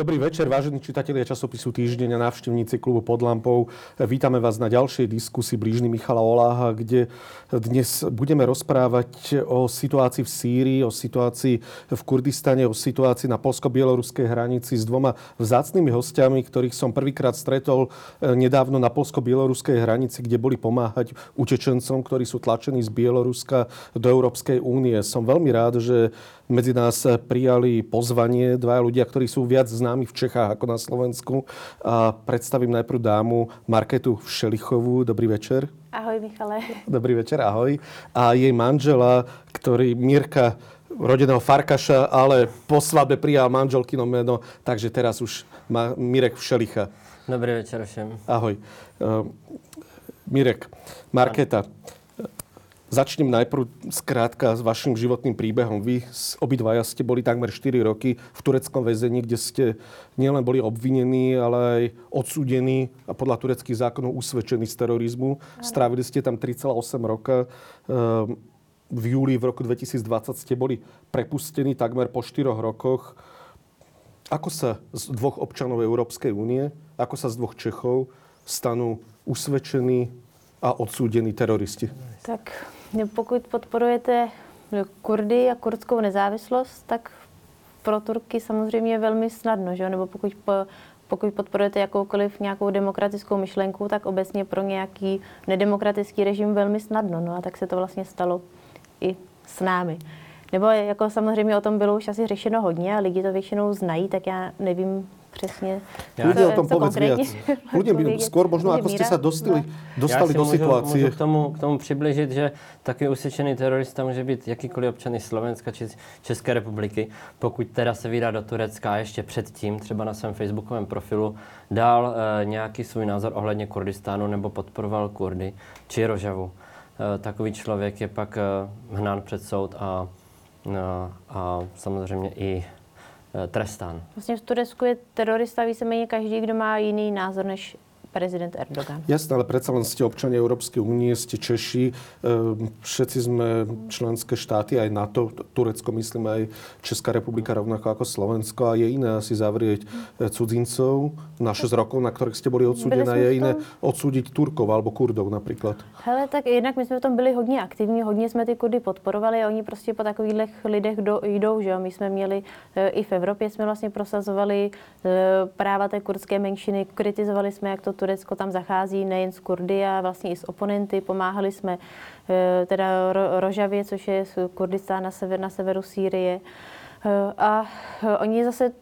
Dobrý večer, vážení čitatelia časopisu Týždeň a návštevníci klubu pod lampou. Vítame vás na ďalšej diskusii blížny Michala Oláha, kde dnes budeme rozprávať o situácii v Sýrii, o situácii v Kurdistane, o situácii na polsko-bieloruskej hranici s dvoma vzácnými hostiami, ktorých som prvýkrát stretol eh, nedávno na polsko-bieloruskej hranici, kde boli pomáhať utečencom, ktorí sú tlačení z Bieloruska do Európskej únie. Som veľmi rád, že medzi nás prijali pozvanie dvaja ľudia, ktorí sú viac známi známi v Čechách ako na Slovensku. A predstavím najprv dámu Marketu Všelichovú. Dobrý večer. Ahoj, Michale. Dobrý večer, ahoj. A jej manžela, ktorý Mirka rodeného Farkaša, ale po svadbe prijal manželkino meno, takže teraz už má Mirek Všelicha. Dobrý večer všem. Ahoj. Uh, Mirek, Marketa. Ahoj. Začnem najprv skrátka s vašim životným príbehom. Vy obidvaja ste boli takmer 4 roky v tureckom väzení, kde ste nielen boli obvinení, ale aj odsúdení a podľa tureckých zákonov usvedčení z terorizmu. Strávili ste tam 3,8 roka. Ehm, v júli v roku 2020 ste boli prepustení takmer po 4 rokoch. Ako sa z dvoch občanov Európskej únie, ako sa z dvoch Čechov stanú usvedčení a odsúdení teroristi? Tak pokud podporujete Kurdy a kurdskou nezávislost, tak pro Turky samozřejmě velmi snadno, že? nebo pokud, pokud podporujete jakoukoliv nějakou demokratickou myšlenku, tak obecně pro nějaký nedemokratický režim velmi snadno. No a tak se to vlastně stalo i s námi. Nebo jako samozřejmě o tom bylo už asi řešeno hodně a lidi to většinou znají, tak já nevím, přesně. Kľudne o tom povedz viac. Kľudne, skôr možno, ako ste sa dostali, dostali do situácie. Můžu k tomu, k tomu přibližit, že taky usvědčený terorista může být jakýkoliv občany Slovenska či České republiky, pokud teda se vydá do Turecka a ještě předtím, třeba na svém facebookovém profilu, dal e, nějaký svůj názor ohledně Kurdistánu nebo podporoval Kurdy či Rožavu. E, takový člověk je pak e, hnán před soud a, a, a samozřejmě i trestán. Vlastně v Turecku je terorista víceméně každý, kdo má jiný názor než prezident Erdogan. Jasné, ale predsa len ste občania Európskej únie, ste Češi, ehm, všetci sme členské štáty, aj NATO, Turecko myslím, aj Česká republika rovnako ako Slovensko a je iné asi zavrieť e, cudzincov na 6 rokov, na ktorých ste boli odsúdené, je iné odsúdiť Turkov alebo Kurdov napríklad. Hele, tak jednak my jsme v tom byli hodně aktivní, hodně jsme ty Kurdy podporovali a oni prostě po takových lidech do, jdou, že jo. My jsme měli e, i v Evropě jsme vlastně prosazovali e, práva té kurdské menšiny, kritizovali jsme, jak to Turecko tam zachází nejen s Kurdy a vlastně i s oponenty. Pomáhali jsme eh, teda Rožavě, což je Kurdistán na, sever, na severu Sýrie. Eh, a eh, oni zase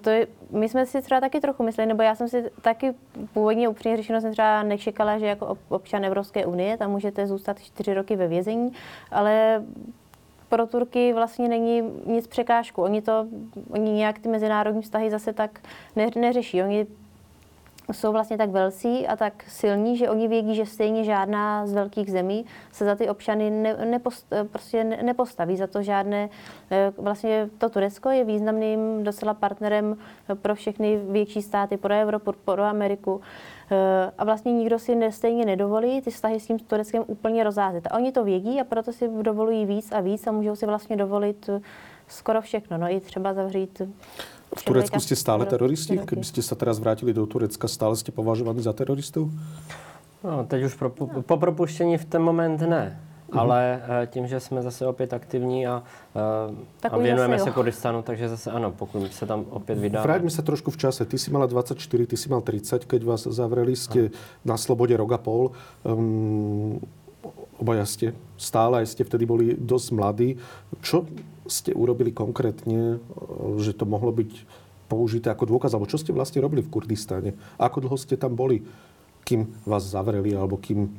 to je, my jsme si třeba taky trochu mysleli, nebo já jsem si taky původně upřímně řečeno jsem třeba nečekala, že jako občan Evropské unie tam můžete zůstat čtyři roky ve vězení, ale pro Turky vlastně není nic překážku. Oni to, oni nějak ty mezinárodní vztahy zase tak ne, neřeší. Oni jsou vlastně tak velcí a tak silní, že oni vědí, že stejně žádná z velkých zemí se za ty občany ne, nepost, prostě nepostaví. Za to žádné, eh, vlastně to Turecko je významným docela partnerem pro všechny větší státy, pro Evropu, pro Ameriku. Eh, a vlastně nikdo si stejně nedovolí ty vztahy s tím Tureckem úplně rozházet. A oni to vědí a proto si dovolují víc a víc a můžou si vlastně dovolit skoro všechno. No i třeba zavřít v Turecku ste stále teroristi? Keby ste sa teraz vrátili do Turecka, stále ste považovaní za teroristov? No, teď už pro, po propuštění v ten moment ne. Mm-hmm. Ale eh, tím, že jsme zase opět aktivní a, eh, a věnujeme se Kurdistanu, takže zase ano, pokud se tam opět vydáme. Vráťme se trošku v čase. Ty si mala 24, ty si mal 30, keď vás zavreli, ste na slobode rok a pol. Um, obaja ste stále, aj ste vtedy boli dosť mladí. Čo ste urobili konkrétne, že to mohlo byť použité ako dôkaz? Alebo čo ste vlastne robili v Kurdistane? Ako dlho ste tam boli, kým vás zavreli alebo kým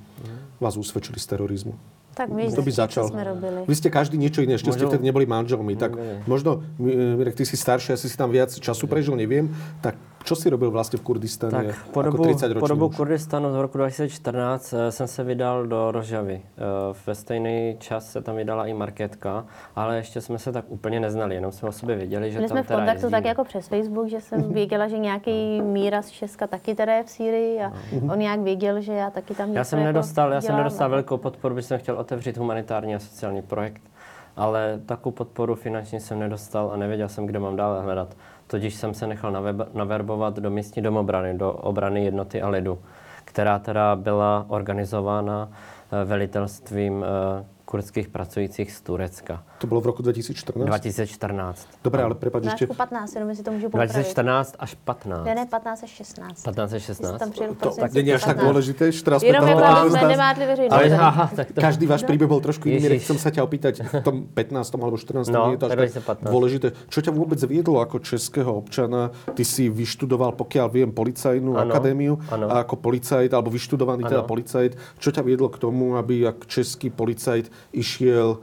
vás usvedčili z terorizmu? Tak my to by začal. Sme robili. Vy ste každý niečo iné, ešte možno... ste vtedy neboli manželmi. Tak možno, Mirek, ty si starší, asi si tam viac času prežil, neviem. Tak čo si robil vlastně v Kurdistánu tak, po dobu, jako 30 po dobu Kurdistánu z roku 2014 eh, jsem se vydal do Rožavy. Eh, ve stejný čas se tam vydala i Marketka, ale ještě jsme se tak úplně neznali, jenom jsme o sobě věděli, že My tam jsme v kontaktu tak jako přes Facebook, že jsem věděla, že nějaký míra z Česka taky teda je v Sýrii a mhm. on nějak věděl, že já taky tam Já jsem jako nedostal, já jsem nedostal velkou podporu, protože jsem chtěl otevřít humanitární a sociální projekt ale takovou podporu finanční jsem nedostal a nevěděl jsem, kde mám dále hledat. Tudíž jsem se nechal naverbovat do místní domobrany, do obrany jednoty a lidu, která teda byla organizována eh, velitelstvím eh, kurdských pracujících z Turecka. To bylo v roku 2014? 2014. Dobré, ale prepad ještě... 15, jenom si to můžu popravit. 2014 až 15. Ne, ne, 15 až 16. 15 až 16. Tam to tak není až tak dôležité, 14 Jenom jako sme nemátli veřejnost. Aha, tak to... Každý váš príbeh bol trošku iný, chcem sa ťa opýtať, v tom 15. alebo 14. No, je to až tak dôležité. Čo ťa vôbec viedlo ako českého občana? Ty si vyštudoval, pokiaľ viem, policajnú ano, akadémiu ano. a ako policajt, alebo vyštudovaný ano. teda policajt. Čo ťa viedlo k tomu, aby jak český policajt išiel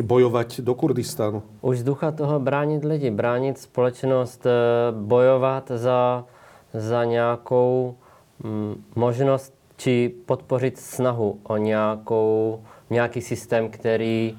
e, bojovat do Kurdistánu. Už z ducha toho bránit lidi, bránit společnost, e, bojovat za, za nějakou mm, možnost či podpořit snahu o nějakou, nějaký systém, který e,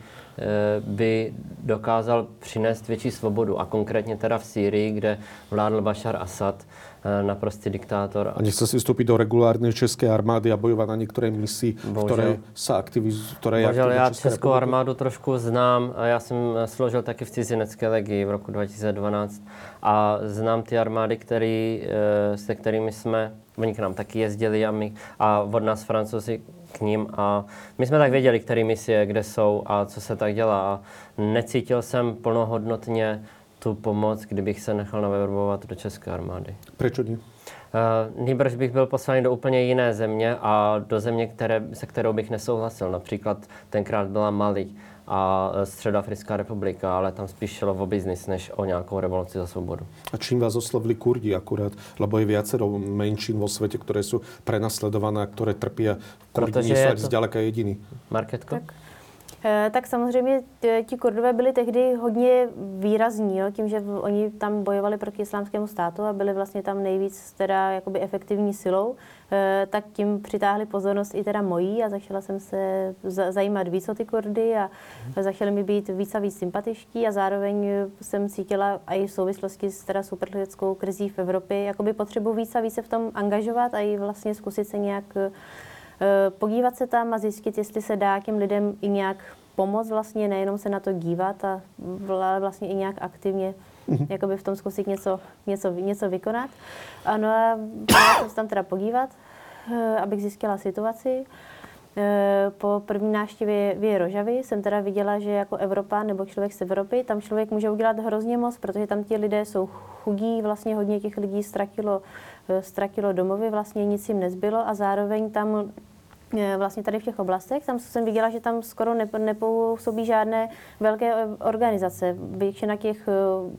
by dokázal přinést větší svobodu. A konkrétně teda v Sýrii, kde vládl Bashar Assad, Eh, naprostý diktátor. A nechce si vstúpiť do regulárnej českej armády a bojovať na niektorej misii, v ktorej sa aktivizují, Bohužel, já českou armádu trošku znám. A já jsem složil taky v cizinecké legii v roku 2012 a znám ty armády, který, eh, se kterými jsme, oni k nám taky jezdili a, my, a od nás francouzi k ním a my jsme tak věděli, které misie, kde jsou a co se tak dělá. A necítil jsem plnohodnotně tu pomoc, kdybych se nechal naverbovat do České armády. Proč nie? Uh, Nýbrž bych byl poslaný do úplně jiné země a do země, které, se kterou bych nesouhlasil. Například tenkrát byla Mali a Středoafrická republika, ale tam spíš šlo o biznis, než o nějakou revoluci za svobodu. A čím vás oslovili Kurdi akurát? Lebo je viacero menšín vo svete, ktoré sú prenasledované a ktoré trpia. Kurdi Protože nie sú to... zďaleka jediní. Marketko? Tak. Eh, tak samozřejmě ti kurdové byli tehdy hodně výrazní, jo, tím, že oni tam bojovali proti islámskému státu a byli vlastně tam nejvíc teda jakoby efektivní silou, eh, tak tím přitáhli pozornost i teda mojí a začala jsem se zajímat víc o ty Kurdy a začaly mi být víc a víc sympatičtí a zároveň jsem cítila i v souvislosti s teda superlidskou krizí v Evropě jakoby potřebu víc a víc se v tom angažovat a i vlastně zkusit se nějak Eh, podívat se tam a zjistit, jestli se dá těm lidem i nějak pomoct vlastně, nejenom se na to dívat, a vlastně i nějak aktivně mhm. jakoby v tom zkusit něco, něco, něco vykonat. Ano a jsem se tam teda podívat, eh, abych zjistila situaci. Eh, po první návštěvě v Rožavy jsem teda viděla, že jako Evropa nebo člověk z Evropy, tam člověk může udělat hrozně moc, protože tam ti lidé jsou chudí, vlastně hodně těch lidí ztratilo, ztratilo domovy, vlastně nic jim nezbylo a zároveň tam Eh, vlastně tady v těch oblastech. Tam jsem viděla, že tam skoro nepůsobí žádné velké organizace. Většina těch eh,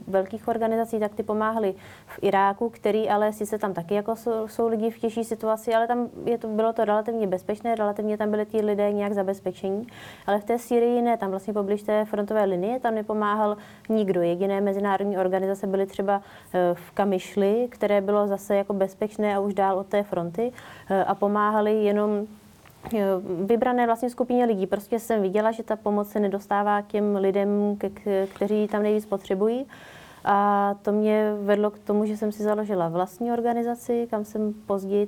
velkých organizací tak ty pomáhaly v Iráku, který ale sice tam taky jako jsou, jsou lidi v těžší situaci, ale tam je to, bylo to relativně bezpečné, relativně tam byly ti lidé nějak zabezpečení. Ale v té Syrii ne, tam vlastně poblíž té frontové linie, tam nepomáhal nikdo. Jediné mezinárodní organizace byly třeba eh, v Kamišli, které bylo zase jako bezpečné a už dál od té fronty a pomáhali jenom vybrané vlastně skupině lidí. Prostě jsem viděla, že ta pomoc se nedostává k těm lidem, kteří tam nejvíc potřebují. A to mě vedlo k tomu, že jsem si založila vlastní organizaci, kam jsem později,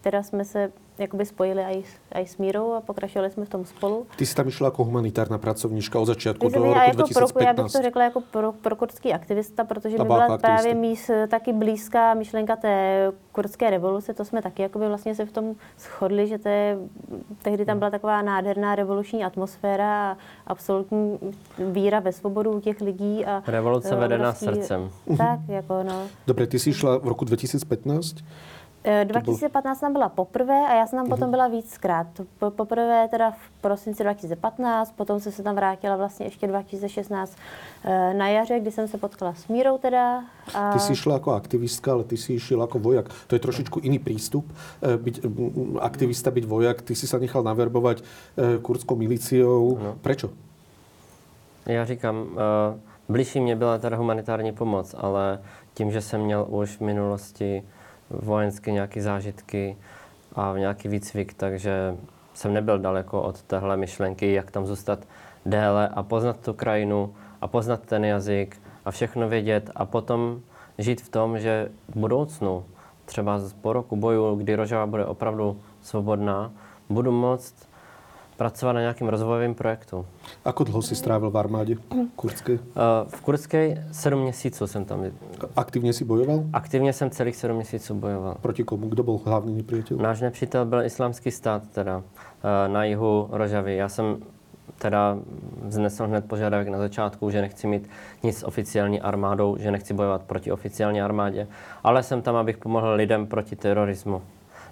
teda jsme se jakoby spojili aj, aj s Mírou a pokračovali jsme v tom spolu. Ty jsi tam išla jako humanitárna pracovníčka od začátku do roku jako 2015. Pro, já bych to řekla jako pro, pro kurdský aktivista, protože mi byla aktivista. právě mís taky blízká myšlenka té kurdské revoluce. To jsme taky jakoby vlastně se v tom shodli, že to je, tehdy tam byla taková nádherná revoluční atmosféra a absolutní víra ve svobodu u těch lidí. A Revoluce vedená srdcem. Tak, jako no. Dobře, ty jsi šla v roku 2015 2015 eh, tam byla poprvé a já jsem tam potom mhm. byla víckrát. Poprvé teda v prosinci 2015, potom jsem se tam vrátila vlastně ještě 2016 eh, na jaře, kdy jsem se potkala s Mírou teda. A... Ty jsi šla jako aktivistka, ale ty jsi šla jako vojak. To je trošičku jiný přístup. Eh, byť aktivista, byť vojak, ty jsi se nechal naverbovat kurdskou miliciou. No. Prečo? Já říkám, uh, blížší mě byla teda humanitární pomoc, ale tím, že jsem měl už v minulosti vojenské nějaké zážitky a nějaký výcvik, takže jsem nebyl daleko od téhle myšlenky, jak tam zůstat déle a poznat tu krajinu a poznat ten jazyk a všechno vědět a potom žít v tom, že v budoucnu, třeba po roku bojů, kdy Rožava bude opravdu svobodná, budu moct pracovat na nějakém rozvojovém projektu. Ako dlho si strávil v armáde kurdské? V kurdské sedm měsíců jsem tam. Aktivně si bojoval? Aktivně jsem celých sedm měsíců bojoval. Proti komu? Kdo byl hlavní nepřítel? Náš nepřítel byl islámský stát, teda na jihu Rožavy. Já jsem teda vznesl hned požadavek na začátku, že nechci mít nic s oficiální armádou, že nechci bojovat proti oficiální armádě, ale jsem tam, abych pomohl lidem proti terorismu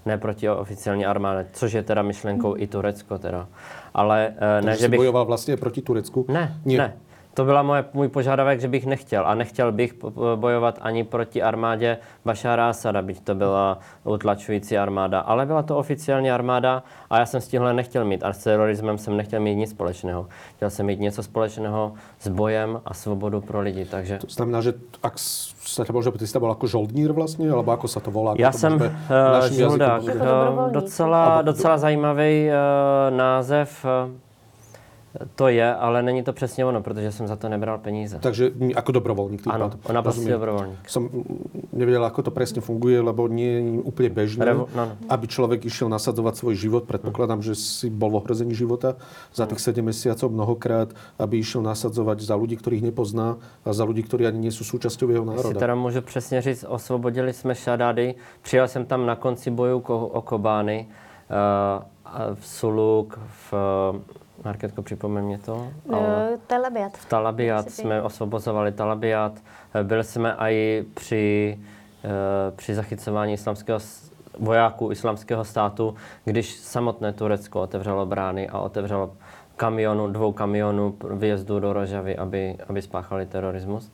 ne proti oficiální armádě, což je teda myšlenkou hmm. i Turecko teda. Ale eh, ne, že bych... bojoval vlastně proti Turecku? Ne, Nie. ne. To byla moje, můj požadavek, že bych nechtěl. A nechtěl bych bojovat ani proti armádě Bašára Asada, byť to byla utlačující armáda. Ale byla to oficiální armáda a já jsem s tímhle nechtěl mít. A s terorismem jsem nechtěl mít nic společného. Chtěl jsem mít něco společného s bojem a svobodu pro lidi. Takže... To znamená, že ak sa ťa možno, ty jsi bol ako žoldnír vlastně, alebo ako sa to volá? Já jsem uh, žoldák. Docela, docela zajímavý uh, název. Uh, to je, ale není to přesně ono, protože jsem za to nebral peníze. Takže jako dobrovolník. Ano, ona prostě dobrovolník. Som nevěděl, ako to přesně funguje, lebo nie je úplně bežné, Revo, no, no. aby člověk išel nasadzovat svůj život. Předpokládám, že si bol v ohrození života za těch 7 měsíců mnohokrát, aby išel nasadzovat za lidí, kterých nepozná a za lidí, kteří ani nejsou součástí jeho národa. Si teda můžu přesně říct, osvobodili jsme Šadády. Přijel jsem tam na konci bojů o Kobány, uh, v Suluk, v Marketko, připomeň mě to. Ale Talabiat. V Talabiat jsme osvobozovali Talabiat. Byli jsme i při, eh, při zachycování islamského vojáků islamského státu, když samotné Turecko otevřelo brány a otevřelo kamionu, dvou kamionů vyjezdu do Rožavy, aby, aby spáchali terorismus.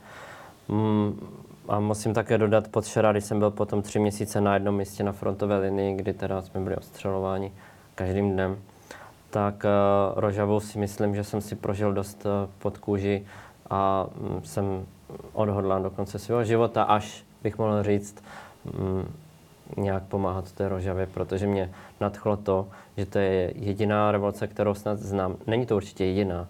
Mm, a musím také dodat, pod Šera, když jsem byl potom tři měsíce na jednom místě na frontové linii, kdy teda jsme byli ostřelováni každým dnem, tak uh, Rožavou si myslím, že jsem si prožil dost uh, pod kůži a um, jsem odhodlán do konce svého života, až bych mohl říct, um, nějak pomáhat té Rožavě, protože mě nadchlo to, že to je jediná revoluce, kterou snad znám. Není to určitě jediná,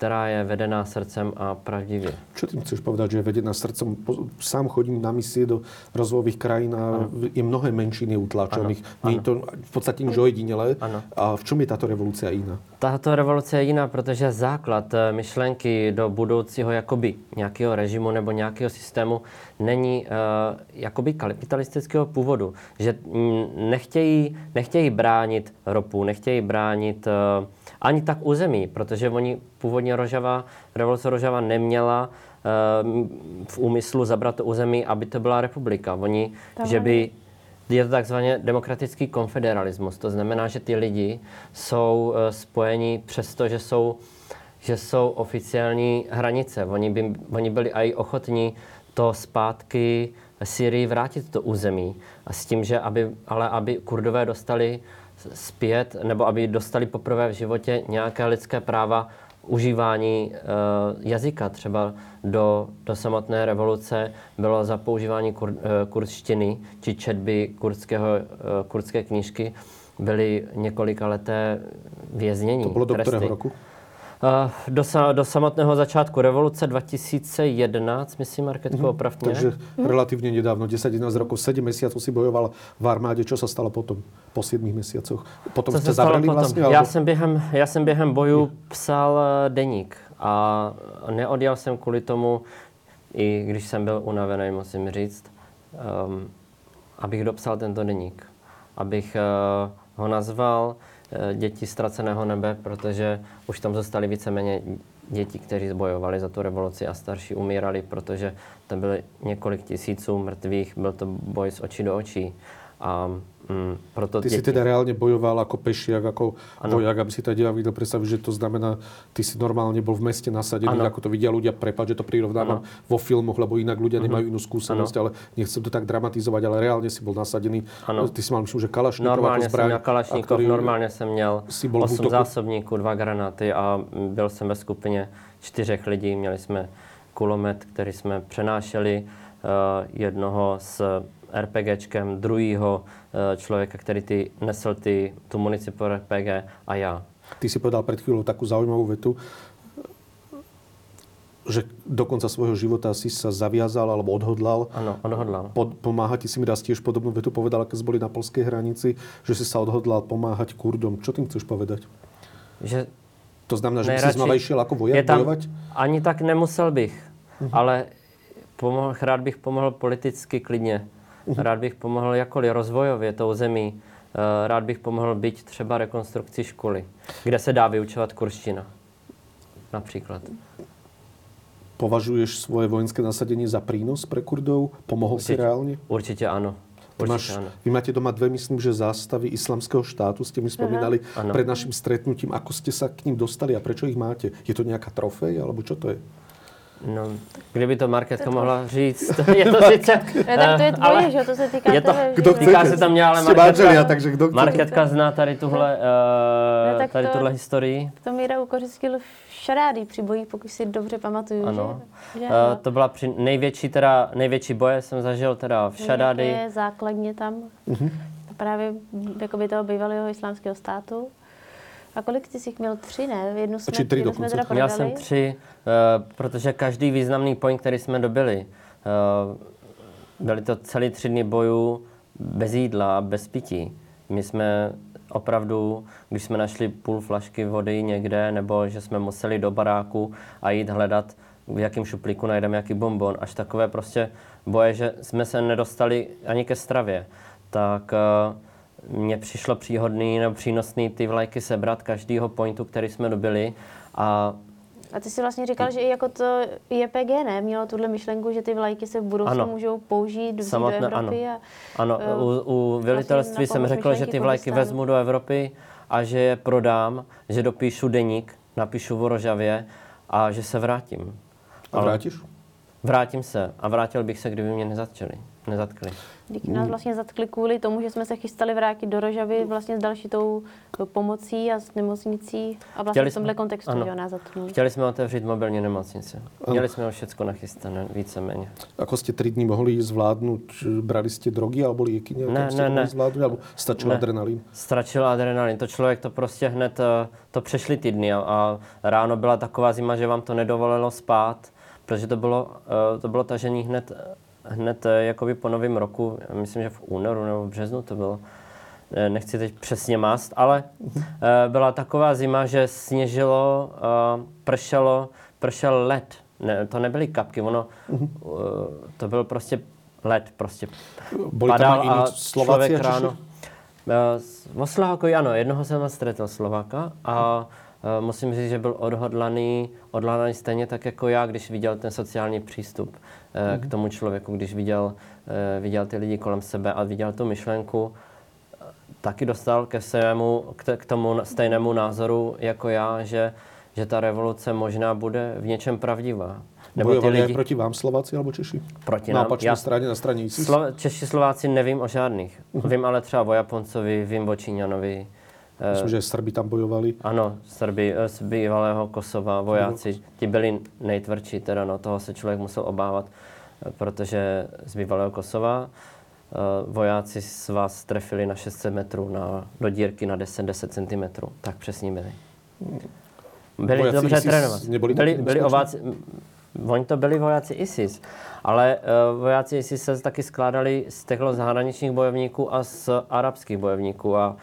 která je vedená srdcem a pravdivě. Co tím chceš povedat, že je vedená srdcem? Sám chodím na misie do rozvojových krajín a ano. je mnohé menšiny utlačených. Není to v podstatě nič ojedinelé. A v čem je tato revoluce jiná? Tato revoluce je jiná, protože základ eh, myšlenky do budoucího jakoby nějakého režimu nebo nějakého systému není uh, jakoby kapitalistického původu. Že nechtějí, nechtějí bránit ropu, nechtějí bránit uh, ani tak území, protože oni původně Rožava, revoluce Rožava neměla v úmyslu zabrat území, aby to byla republika. Oni, Tam že by je to takzvaně demokratický konfederalismus. To znamená, že ty lidi jsou uh, spojeni přesto, že jsou, že jsou oficiální hranice. Oni, by, oni byli i ochotní to zpátky Syrii vrátit to území. A s tím, že aby, ale aby kurdové dostali zpět, nebo aby dostali poprvé v životě nějaké lidské práva užívání e, jazyka. Třeba do, do samotné revoluce bylo za používání kur, e, kurdštiny či četby kurdského, e, kurdské knížky byly několika leté věznění. To bylo do kterého roku? Do, do samotného začátku revoluce 2011, myslím, Marketko, mm-hmm. opravdu. Takže mm-hmm. relativně nedávno, 10-11 rokov, 7 měsíců si bojoval v armádě. Co se stalo potom, po 7 měsících? Potom jste zavřeli vlastně? Já, jsem během, já jsem během boju psal eh, deník a neodjel jsem kvůli tomu, i když jsem byl unavený, musím říct, um, abych dopsal tento deník. Abych uh, ho nazval Eh, děti ztraceného nebe, protože už tam zůstali víceméně děti, kteří zbojovali za tu revoluci a starší umírali, protože tam byly několik tisíců mrtvých, byl to boj z očí do očí. A Mm, proto ty děti... si teda reálně bojoval jako pešiak, jako ano. vojak, aby si to divák viděl představit, že to znamená, ty si normálně byl v městě nasadený, ano. jako to viděl ľudia, prepad, že to prirovnávam vo filmoch, lebo jinak ľudia uh-huh. nemajú inú skúsenosť, ale nechcem to tak dramatizovat, ale reálně si byl nasadený. Ano. Ty si mal, myslím, že Kalašníkov Normálně jako zbraň, jsem měl Kalašníkov, normálně jsem měl 8 zásobníků, dva granáty a byl jsem ve skupině čtyřech lidí, měli jsme kulomet, který jsme přenášeli, uh, jednoho s RPGčkem, druhýho eh, člověka, který ty nesl ty, tu munici pro RPG a já. Ty si povedal před chvíľou takú zaujímavú vetu, že do konca svojho života si sa zaviazal alebo odhodlal. Ano, odhodlal. Pod, pomáhať. Ty si mi raz tiež podobnú vetu povedal, keď boli na polskej hranici, že si sa odhodlal pomáhať Kurdom. Čo tým chceš povedať? že To znamená, že by si znova išiel ako vojak tam, bojovať? ani tak nemusel bych, Mhm. ale pomohl, rád bych pomohl politicky klidně. Mhm. Rád bych pomohl jakkoliv rozvojově tou zemí. Eh, Rád bych pomohl byť třeba rekonstrukci školy, kde se dá vyučovat kurština. Například. Považuješ svoje vojenské nasadenie za prínos pre Kurdov? Pomohol si reálne? Určitě ano. Určitě máš, ano. vy máte doma dve, myslím, že zástavy islamského štátu, ste mi spomínali Áno. pred našim stretnutím. Ako ste sa k ním dostali a prečo ich máte? Je to nejaká trofej, alebo čo to je? No, kdyby to Marketka mohla říct, je to sice... Ne, tak to je eh, tvoje, ale že jo, to se týká je to- tebe. Kdo chce? Týká se tam mě, ale Marketka, takže kdo chce? Marketka zná tady tuhle, Ne, uh, tak tady to- tuhle historii. To Míra ukořistil v šarády při bojích, pokud si dobře pamatuju, Ano. že? že Uh, to byla při největší, teda, největší boje jsem zažil teda v Šadády. Nějaké základně tam. Mhm. Právě jakoby toho bývalého islámského státu. A kolik ty jsi jich měl? Tři, ne? Jednu jsme, Či tři jednu jsme dokonce. teda Měl jsem tři, uh, protože každý významný point, který jsme dobili, uh, byly to celý tři dny bojů bez jídla a bez pití. My jsme opravdu, když jsme našli půl flašky vody někde, nebo že jsme museli do baráku a jít hledat, v jakém šuplíku najdeme jaký bonbon, až takové prostě boje, že jsme se nedostali ani ke stravě, tak uh, mně přišlo příhodný nebo přínosný ty vlajky sebrat každýho pointu, který jsme dobili a A ty si vlastně říkal, že i jako to JPG ne, mělo tuhle myšlenku, že ty vlajky se v budoucnu Ano. můžou použít Samotné, do Evropy. ano. A, Ano, eh, u, u velitelství na jsem řekl, že ty vlajky vezmu do Evropy a že je prodám, že dopíšu deník, napíšu v Orožavě a že se vrátím. A vrátiš? Vrátím se a vrátil bych se, kdyby mě nezatčili. Nezatkli. Díky nás vlastně zatkli kvůli tomu, že jsme se chystali vrátit do Rožavy vlastně s další tou pomocí a s nemocnicí a vlastně Chtěli v tomhle jsme- kontextu, ano. že jo, nás zatknul. Chtěli jsme otevřít mobilní nemocnici. Měli jsme ho všechno nachystané, víceméně. Ako ste 3 dní mohli zvládnuť? Brali ste drogy alebo lieky? Ne, ne, to mohli ne. zvládnuť? Alebo stačil Ne. adrenalín? Stračil adrenalin. To člověk to prostě hned, eh, to přešly ty dny a, a ráno byla taková zima, že vám to nedovolilo spát, protože to bylo, eh, to bylo tažení hned, hned eh, jakoby po novém roku, myslím, že v únoru nebo v březnu to bylo. Eh, Nechci teď přesně mást, ale eh, byla taková zima, že sněžilo, pršelo, pršel led. Ne, to nebyly kapky, ono, eh, to byl prostě led, prostě tam iní Slováci a Češi? ráno. O Slovákovi ano, jednoho jsem stretl Slováka a musím říct, že byl odhodlaný, odhodlaný stejně tak jako já, když viděl ten sociální přístup eh, k tomu člověku, když viděl, eh, viděl ty lidi kolem sebe a viděl tu myšlenku, eh, taky dostal ke, svému, k, tomu stejnému názoru jako já, že, že ta revoluce možná bude v něčem pravdivá. Bojovali aj proti vám Slováci alebo Češi? proti Na nám. opačné straně, na straně? Slo- Češi, Slováci nevím o žádných. Vím ale třeba o Japoncovi, vím o Číňanovi. Eh, Myslím, že Srbi tam bojovali. ano, Srbi eh, z bývalého Kosova, vojáci, ti byli nejtvrdší, teda no, toho se člověk musel obávat, eh, protože z bývalého Kosova eh, vojáci s vás trefili na 600 metrů, na, do dírky na 10-10 cm. Tak přesně byli. Byli Vojáci dobře ISIS trénovat. byli, byli nebezpeční? ováci, Oni to byli vojáci ISIS, ale uh, vojáci ISIS se taky skládali z těchto zahraničních bojovníků a z arabských bojovníků. A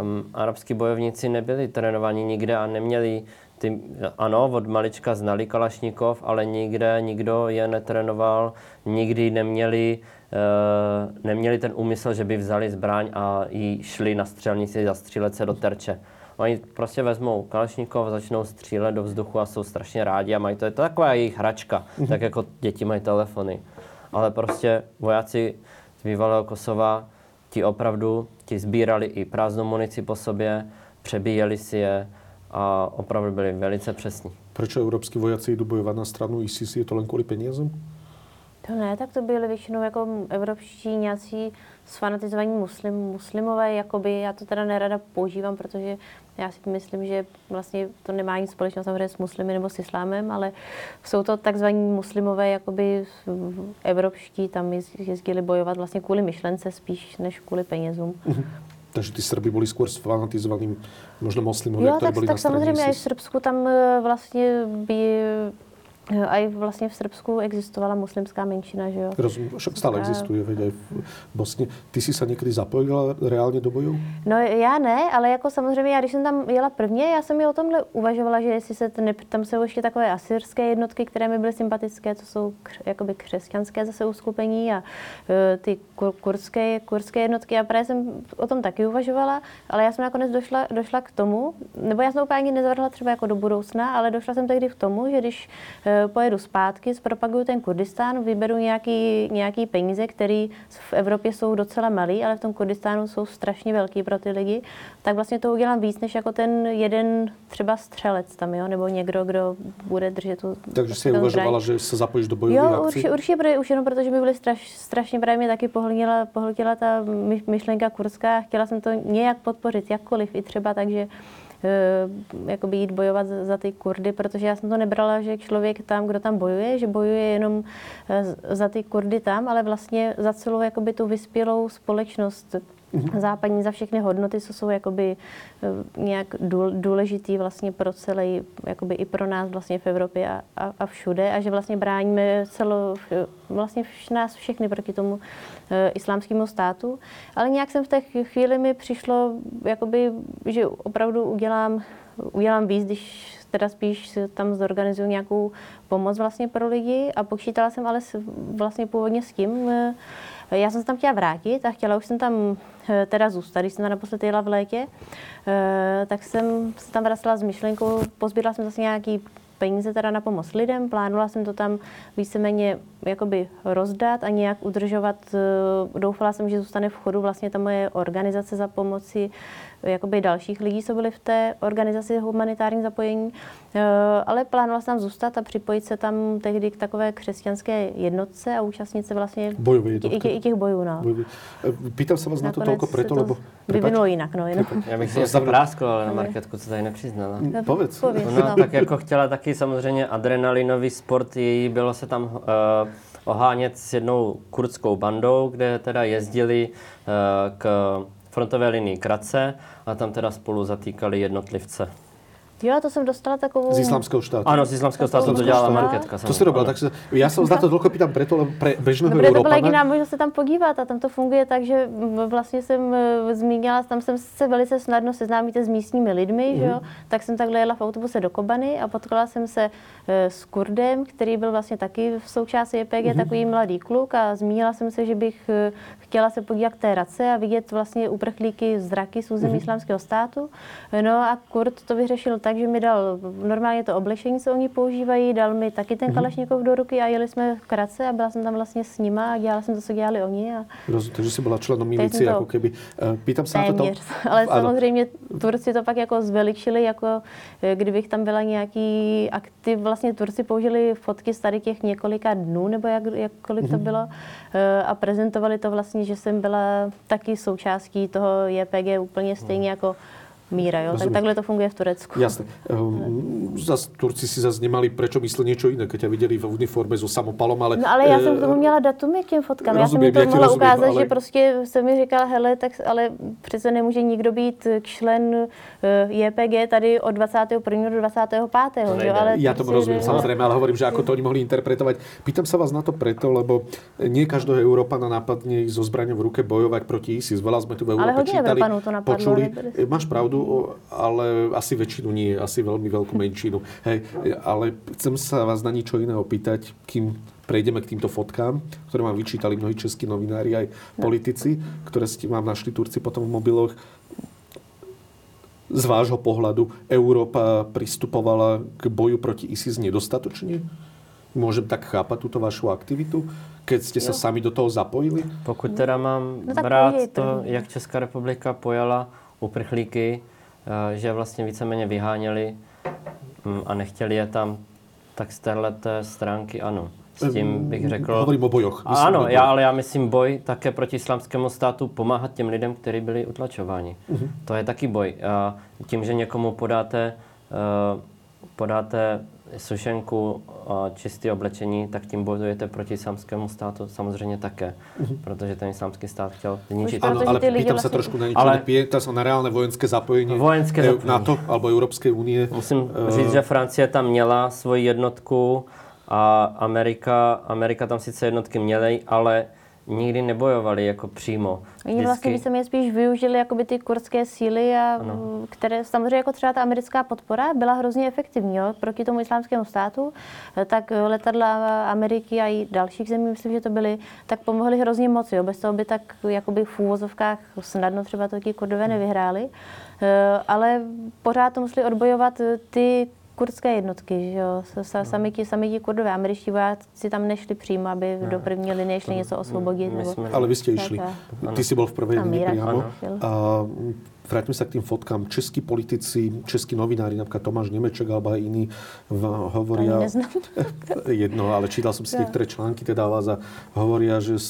um, arabskí bojovníci nebyli trénovaní nikde a neměli ty, ano, od malička znali Kalašníkov, ale nikde nikdo je netrénoval, nikdy neměli, uh, neměli ten úmysl, že by vzali zbraň a jí šli na střelnici zastřílet se do terče. Oni prostě vezmou Kalašníkov, začnou střílet do vzduchu a jsou strašně rádi a mají to, je to taková jejich hračka, tak jako děti mají telefony. Ale prostě vojáci z bývalého Kosova, ti opravdu, ti sbírali i prázdnou munici po sobě, přebíjeli si je a opravdu byli velice přesní. Prečo európsky vojaci idú bojovať na stranu ISIS? Je to len kvôli peniazom? To ne, tak to byli většinou jako evropští nějací sfanatizovaní muslim, muslimové, jakoby, já to teda nerada používám, protože já si myslím, že vlastně to nemá nic společného samozřejmě s muslimy nebo s islámem, ale jsou to takzvaní muslimové, jakoby evropští, tam jez- jezdili bojovat vlastně kvůli myšlence spíš než kvůli penězům. Takže tí Srbi boli skôr s fanatizovaným možno moslimovia, Jo, ktorí tak, tak samozřejmě i v. Srbsku tam eh, vlastně by A i vlastně v Srbsku existovala muslimská menšina, že jo? Rozumím, však stále existuje, aj v Bosně. Ty jsi se někdy zapojila reálně do bojů? No já ne, ale jako samozřejmě, já když jsem tam jela prvně, já jsem i o tomhle uvažovala, že jestli se ten, tam jsou ještě takové asyrské jednotky, které mi byly sympatické, to jsou kř, jakoby křesťanské zase uskupení a uh, ty kur, kurské, kurské jednotky. A právě jsem o tom taky uvažovala, ale já jsem nakonec došla, došla k tomu, nebo já jsem to úplně ani nezavrhla třeba jako do budoucna, ale došla jsem tehdy k tomu, že když uh, pojedu zpátky, zpropaguju ten Kurdistán, vyberu nějaký, nějaký peníze, které v Evropě jsou docela malý, ale v tom Kurdistánu jsou strašně velký pro ty lidi, tak vlastně to udělám víc, než jako ten jeden třeba střelec tam, jo, nebo někdo, kdo bude držet tu... Takže si uvažovala, že se zapojíš do bojových jo, určitě, určitě, protože, už jenom protože mi byly straš, strašně právě mě taky pohltila, pohltila ta myšlenka kurská, chtěla jsem to nějak podpořit, jakkoliv, i třeba tak, že Eh, jakoby jít bojovat za ty Kurdy, protože já jsem to nebrala, že člověk tam, kdo tam bojuje, že bojuje jenom eh, za ty Kurdy tam, ale vlastně za celou jakoby tu vyspělou společnost. Západní za všechny hodnoty, co jsou jakoby eh, nějak důležitý vlastně pro celý, jakoby i pro nás vlastně v Evropě a, a, a všude a že vlastně bráníme celo, vlastně nás všechny proti tomu uh, islámskému státu. Ale nějak jsem v té chvíli mi přišlo, jakoby, že opravdu udělám, udělám víc, když teda spíš tam zorganizuju nějakou pomoc vlastně pro lidi a počítala jsem ale vlastně původně s tím, uh, já jsem se tam chtěla vrátit a chtěla už jsem tam eh, teda zůstat, když jsem tam naposledy jela v létě, eh, tak jsem se tam vracela s myšlenkou, pozbírala jsem zase nějaký peníze teda na pomoc lidem, plánovala jsem to tam víceméně jakoby rozdat a nějak udržovat. Eh, doufala jsem, že zůstane v chodu vlastně ta moje organizace za pomoci jakoby dalších lidí, co byli v té organizaci humanitární zapojení, eh, ale plánovala jsem tam zůstat a připojit se tam tehdy k takové křesťanské jednotce a účastnit se vlastně Bojové i, i, těch bojů. No. Eh, pýtam se vás na to tolko preto, lebo... Vyvinulo jinak, no. Jenom. Já bych si něco práskl, ale na marketku se tady nepřiznala. No, povedz. povedz no, no, tak jako chtěla taky samozřejmě adrenalinový sport, její bylo se tam uh, ohánět s jednou kurdskou bandou, kde teda jezdili uh, k frontové linii Kratce a tam teda spolu zatýkali jednotlivce. Jo, to jsem dostala takovou... Z islamského štátu. Ano, z islamského státu to dělala marketka. To si robila, takže já jsem na to dlouho pýtam preto, lebo pre bežného Dobre, to byla jediná možnost se tam podívat a tam to funguje tak, že vlastně jsem e, zmínila, tam jsem se velice snadno seznámíte s místními lidmi, mm. že jo? Mhm. tak jsem takhle jela v autobuse do Kobany a potkala jsem se e, s Kurdem, který byl vlastně taky v součásti EPG, mm. takový mladý kluk a zmínila jsem se, že bych e, chtěla se podívat k té race a vidět vlastně uprchlíky z Raky, z území mm. islámského státu. No a Kurd to vyřešil tak, že mi dal normálně to oblečení, co oni používají, dal mi taky ten mhm. kalašníkov do ruky a jeli jsme v Kratce a byla jsem tam vlastně s nima a dělala jsem to, co dělali oni. A... Rozumím, takže jsi byla členem milicie, jako keby. Eh, pýtam se na to. Ale ano. samozřejmě Turci to pak jako zveličili, jako eh, kdybych tam byla nějaký aktiv, vlastně Turci použili fotky z tady těch několika dnů, nebo jak, jakkoliv to mhm. bylo, eh, a prezentovali to vlastně, že jsem byla taky součástí toho JPG úplně stejně mm. jako míra. Jo? Tak takhle to funguje v Turecku. Jasné. Um, zas Turci si zase nemali prečo myslet něco jiné, keď ťa viděli v uniforme so samopalom, ale... No ale já jsem k tomu měla datumy k těm fotkám. Rozumím, já jsem mi to mohla rozumím, ukázat, ale... že prostě se mi říkala, hele, tak ale přece nemůže nikdo být člen uh, JPG tady od 21. do 25. To jo? Ale ja tomu rozumím, že... samozrejme, ale hovorím, že ako to oni mohli interpretovať. Pýtam sa vás na to preto, lebo nie každého Európana napadne so zbraňou v ruke bojovať proti ISIS. Veľa sme tu v Európe čítali, to napadlo, počuli. Máš pravdu, ale asi väčšinu nie, asi veľmi veľkú menšinu. Hej, ale chcem sa vás na niečo iného opýtať, kým prejdeme k týmto fotkám, ktoré vám vyčítali mnohí českí novinári aj politici, ktoré ste vám našli Turci potom v mobiloch. Z vášho pohľadu Európa pristupovala k boju proti ISIS nedostatočne? Môžem tak chápať túto vašu aktivitu, keď ste sa sami do toho zapojili? Pokud teda mám no brát to, jak Česká republika pojala uprchlíky, že vlastně víceméně vyháněli mm, a nechtěli je tam, tak z této stránky ano. S tím bych řekl... Hovorím o bojoch. Ano, já, ale já myslím boj také proti islámskému státu pomáhat těm lidem, kteří byli utlačováni. Uh-huh. To je taky boj. A tím, že někomu podáte, podáte sušenku a čisté oblečení, tak tím bojujete proti islámskému státu samozřejmě také, uh-huh. protože ten islámský stát chtěl zničit. Ano, ale pýtam vlastně... se trošku na niečo, ale... pýtam se na reálné vojenské zapojení vojenské EU, zapojení. NATO alebo Evropské unie. Musím uh... říct, že Francie tam měla svoji jednotku A Amerika, Amerika tam sice jednotky měly, ale nikdy nebojovali jako přímo. Oni vlastně víceméně spíš využili jakoby ty kurdské síly, a, které samozřejmě jako třeba ta americká podpora byla hrozně efektivní jo, proti tomu islámskému státu, tak letadla Ameriky a i dalších zemí, myslím, že to byly, tak pomohly hrozně moc. Jo. Bez toho by tak jakoby v úvozovkách snadno třeba to ti kurdové nevyhráli. Eh, ale pořád to museli odbojovat ty kurdské jednotky, že jo, no. sami ti, sami ti kurdové, američtí vojáci tam nešli přímo, aby ne. do první linie šli něco osvobodit. Nebo... Jsme... Ale vy jste išli. Ty jsi byl v první linii přímo. A vráťme sa k tým fotkám. Českí politici, českí novinári, napríklad Tomáš Nemeček alebo aj iní hovoria... Jedno, ale čítal som si niektoré články teda vás a hovoria, že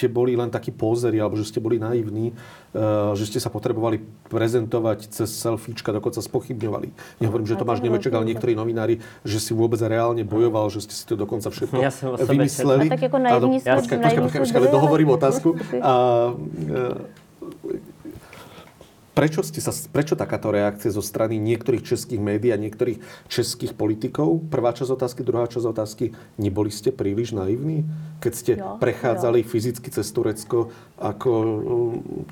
ste boli len takí pózeri, alebo že ste boli naivní, eh, že ste sa potrebovali prezentovať cez selfiečka, dokonca spochybňovali. Nehovorím, že Tomáš Nemeček, ale niektorí novinári, že si vôbec reálne bojoval, že ste si to dokonca všetko ja vymysleli. A tak ako naivní sme... Počkaj, počkaj, počkaj, ale dohovorím otázku. A, eh, Prečo, ste sa, prečo takáto reakcia zo strany niektorých českých médií a niektorých českých politikov? Prvá časť otázky, druhá časť otázky. Neboli ste príliš naivní, keď ste jo, prechádzali jo. fyzicky cez Turecko ako um,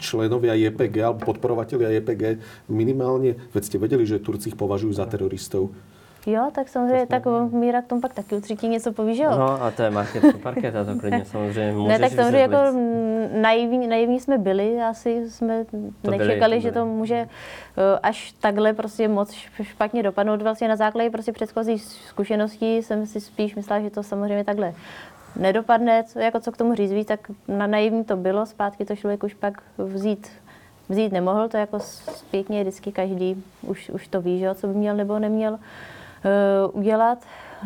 členovia JPG alebo podporovatelia JPG minimálne? Veď ste vedeli, že Turci ich považujú za teroristov. Jo, tak samozřejmě, tak Míra k tomu pak taky určitě něco poví, že jo? No a to je market, parket, a to klidně samozřejmě můžeš Ne, tak samozřejmě jako naivní, naivní jsme byli, asi jsme to nečekali, byli, že to může eh, až takhle prostě moc špatně dopadnout. Vlastně na základě prostě předchozí zkušeností jsem si spíš myslela, že to samozřejmě takhle nedopadne, co, jako co k tomu říct víc, tak na naivní to bylo, zpátky to člověk už pak vzít vzít nemohl, to jako zpětně vždycky každý už, už to ví, že, co by měl nebo neměl. Udělat.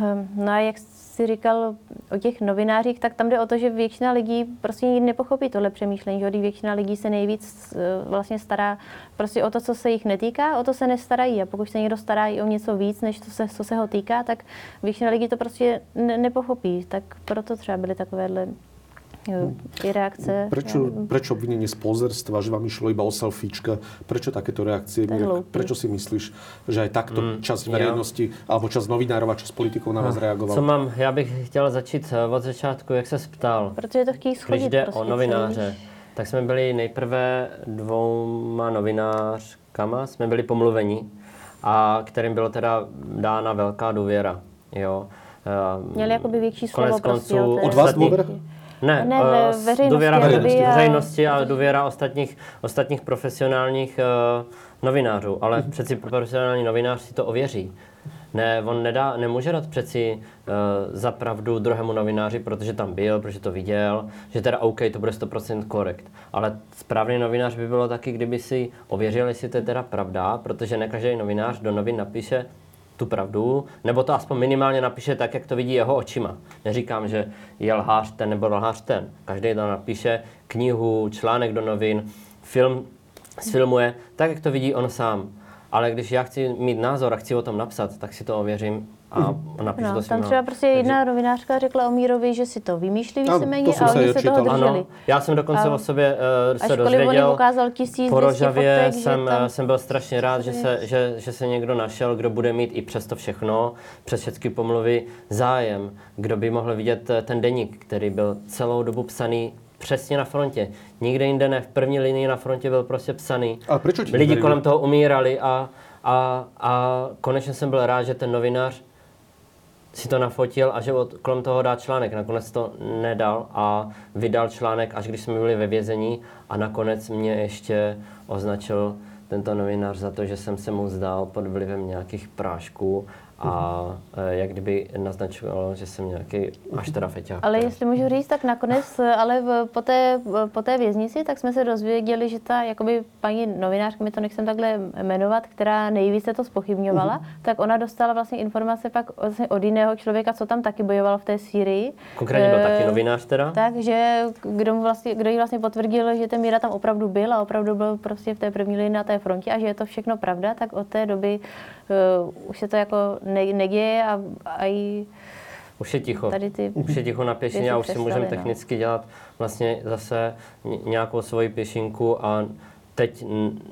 Ehm, no a jak si říkal o těch novinářích, tak tam jde o to, že většina lidí prostě nepochopí tohle přemýšlení, že většina lidí se nejvíc eh, vlastně stará prostě o to, co se jich netýká, o to se nestarají. A pokud se někdo stará i o něco víc, než to se, co se ho týká, tak většina lidí to prostě ne, nepochopí. Tak proto třeba byly takovéhle i reakce. Prečo, ja. prečo obvinenie z pozerstva, že vám išlo iba o selfiečka? Prečo takéto reakcie? Prečo si myslíš, že aj takto mm, časť verejnosti, ja. alebo časť novinárov a časť politikov na vás no, reagoval? Co mám? Já bych chtěl začít eh, od začátku, jak se ptal. Protože to chtějí schodit. Když jde prostě o novináře, tak jsme byli nejprve dvouma novinářkama, jsme byli pomluveni, a kterým bylo teda dána velká důvěra. Jo. Měli jakoby větší slovo Konec prostě, konců, od vás důvěra? Ne, ne uh, veřejnosti, důvěra veřejnosti, a... veřejnosti a důvěra ostatních, ostatních profesionálních uh, novinářů. Ale hmm. přeci profesionální novinář si to ověří. Ne, on nedá, nemůže dát přeci uh, za pravdu druhému novináři, protože tam byl, protože to viděl, že teda OK, to bude 100% korekt. Ale správný novinář by bylo taky, kdyby si ověřil, jestli to je teda pravda, protože ne každý novinář do novin napíše tu pravdu, nebo to aspoň minimálně napíše tak, jak to vidí jeho očima. Neříkám, že je lhář ten nebo lhář ten. Každý tam napíše knihu, článek do novin, film sfilmuje tak, jak to vidí on sám. Ale když já chci mít názor a chci o tom napsat, tak si to ověřím a napíšu no, to Tam třeba prostě jedna Takže... novinářka řekla o Mírovi, že si to vymýšlí víceméně a oni se toho drželi. Ano, já jsem dokonce a... o sobě uh, se dozvěděl. ukázal tisíc po Rožavě jsem, tam... jsem byl strašně rád, že se, že, že se někdo našel, kdo bude mít i přes to všechno, přes všechny pomluvy, zájem, kdo by mohl vidět eh, ten deník, který byl celou dobu psaný přesně na frontě. Nikde jinde ne, v první linii na frontě byl prostě psaný. A proč Lidi kolem toho umírali a, a, a konečně jsem byl rád, že ten novinář si to nafotil a že od, kolem toho dá článek. Nakonec to nedal a vydal článek, až když jsme byli ve vězení a nakonec mě ještě označil tento novinář za to, že jsem se mu zdál pod vlivem nějakých prášků a e, jak kdyby naznačovalo, že jsem nějaký až teda feťák. Ale jestli můžu říct, tak nakonec, ale v, po, té, po té věznici, tak jsme se dozvěděli, že ta jakoby paní novinářka, mi to nechcem takhle jmenovat, která nejvíce to spochybňovala, uh-huh. tak ona dostala vlastně informace pak vlastně od jiného člověka, co tam taky bojoval v té Sýrii. Konkrétně byl e, taky novinář teda? Takže kdo, mu vlastně, kdo jí vlastně potvrdil, že ten Míra tam opravdu byl a opravdu byl prostě v té první linii na té frontě a že je to všechno pravda, tak od té doby uh, už se to jako ne, neděje a, a i už je ticho. Tady ty už je ticho na pěšině a už si můžeme no. technicky dělat vlastně zase nějakou svoji pěšinku a teď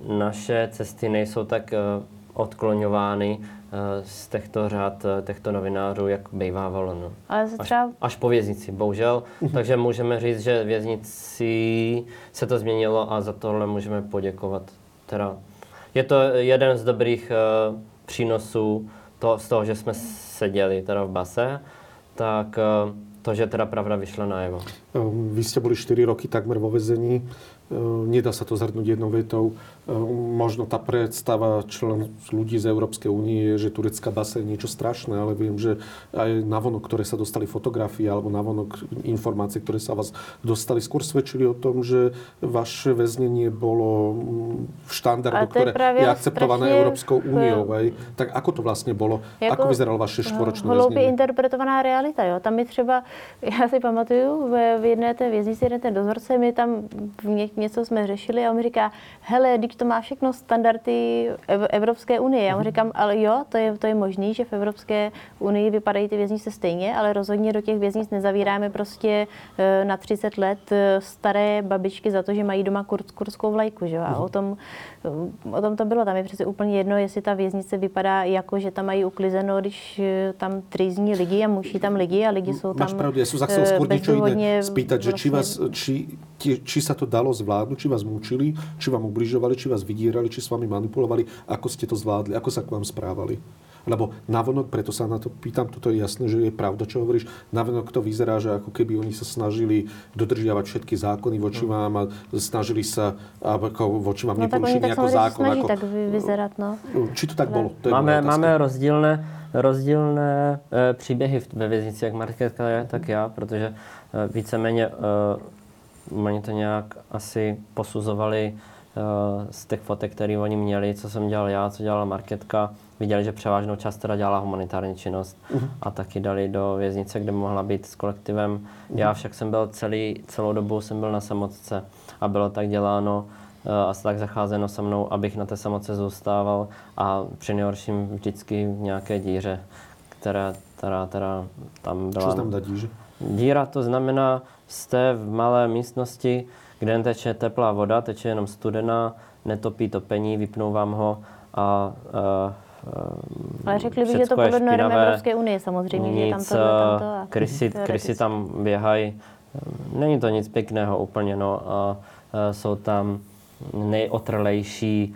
naše cesty nejsou tak uh, odkloňovány eh, z těchto řád eh, těchto novinářů, jak bývávalo. No. Ale se třeba... až, až po věznici, bohužel. Takže můžeme říct, že věznici se to změnilo a za tohle můžeme poděkovat. Teda je to jeden z dobrých uh, přínosů to, z toho, že jsme seděli teda v base, tak uh, to, že teda pravda vyšla najevo. Vy ste boli 4 roky takmer vo vezení. Nedá sa to zhrnúť jednou vetou. Ehm, možno tá predstava člen ľudí z Európskej únie je, že turecká basa je niečo strašné, ale viem, že aj navonok, ktoré sa dostali fotografie alebo navonok informácie, ktoré sa vás dostali, skôr svedčili o tom, že vaše väznenie bolo mm, v štandardu, ktoré je akceptované strašně, Európskou úniou. Tak ako to vlastne bolo? Jako ako vyzeralo vaše štvoročné väznenie? interpretovaná realita. Jo. Tam mi třeba, já si pamatuju, v jedné té věznici, jeden ten dozorce, my tam něco jsme řešili a on mi říká, hele, když to má všechno standardy Evropské unie. Já mu mhm. říkám, ale jo, to je, to je možný, že v Evropské unii vypadají ty věznice stejně, ale rozhodně do těch věznic nezavíráme prostě eh, na 30 let eh, staré babičky za to, že mají doma kur, kurskou vlajku. Že? A o mhm. tom, eh, o tom to bylo. Tam je přece úplně jedno, jestli ta věznice vypadá jako, že tam mají uklizeno, když tam trýzní lidi a muší tam lidi a lidi jsou tam Máš pravdu, chcel skôr niečo iné spýtať, že či, vás, či, či sa to dalo zvládnuť, či vás mučili, či vám ubližovali, či vás vydírali, či s vami manipulovali, ako ste to zvládli, ako sa k vám správali. Lebo navonok, preto sa na to pýtam, toto je jasné, že je pravda, čo hovoríš, navonok to vyzerá, že ako keby oni sa snažili dodržiavať všetky zákony voči no. vám a snažili sa ako voči vám no, neporušiť nejako zákon. Snaží ako, tak vyzerať, no. Či to tak bolo? To je máme, máme rozdílné, rozdílné e, příběhy ve věznici, jak Marketka je, tak já, protože e, víceméně e, oni to nějak asi posuzovali Eh, z těch fotek, které oni měli, co jsem dělal já, co dělala marketka, viděli, že převážnou část teda dělala humanitární činnost uh-huh. a taky dali do věznice, kde mohla být s kolektivem. Uh-huh. Já však jsem byl celý, celou dobu jsem byl na samotce a bylo tak děláno uh, a tak zacházeno se mnou, abych na té samotce zůstával a při nejhorším vždycky v nějaké díře, která, která, která tam byla. Co znamená díře? Díra to znamená, jste v malé místnosti, kde neteče teplá voda, teče jenom studená, netopí topení, vypnou vám ho a uh, ale řekli bych, že to podle norm Evropské unie samozřejmě, nic, že tam to, tam to a krysy, krysy tam běhají. Není to nic pěkného úplně, no. A uh, jsou tam nejotrlejší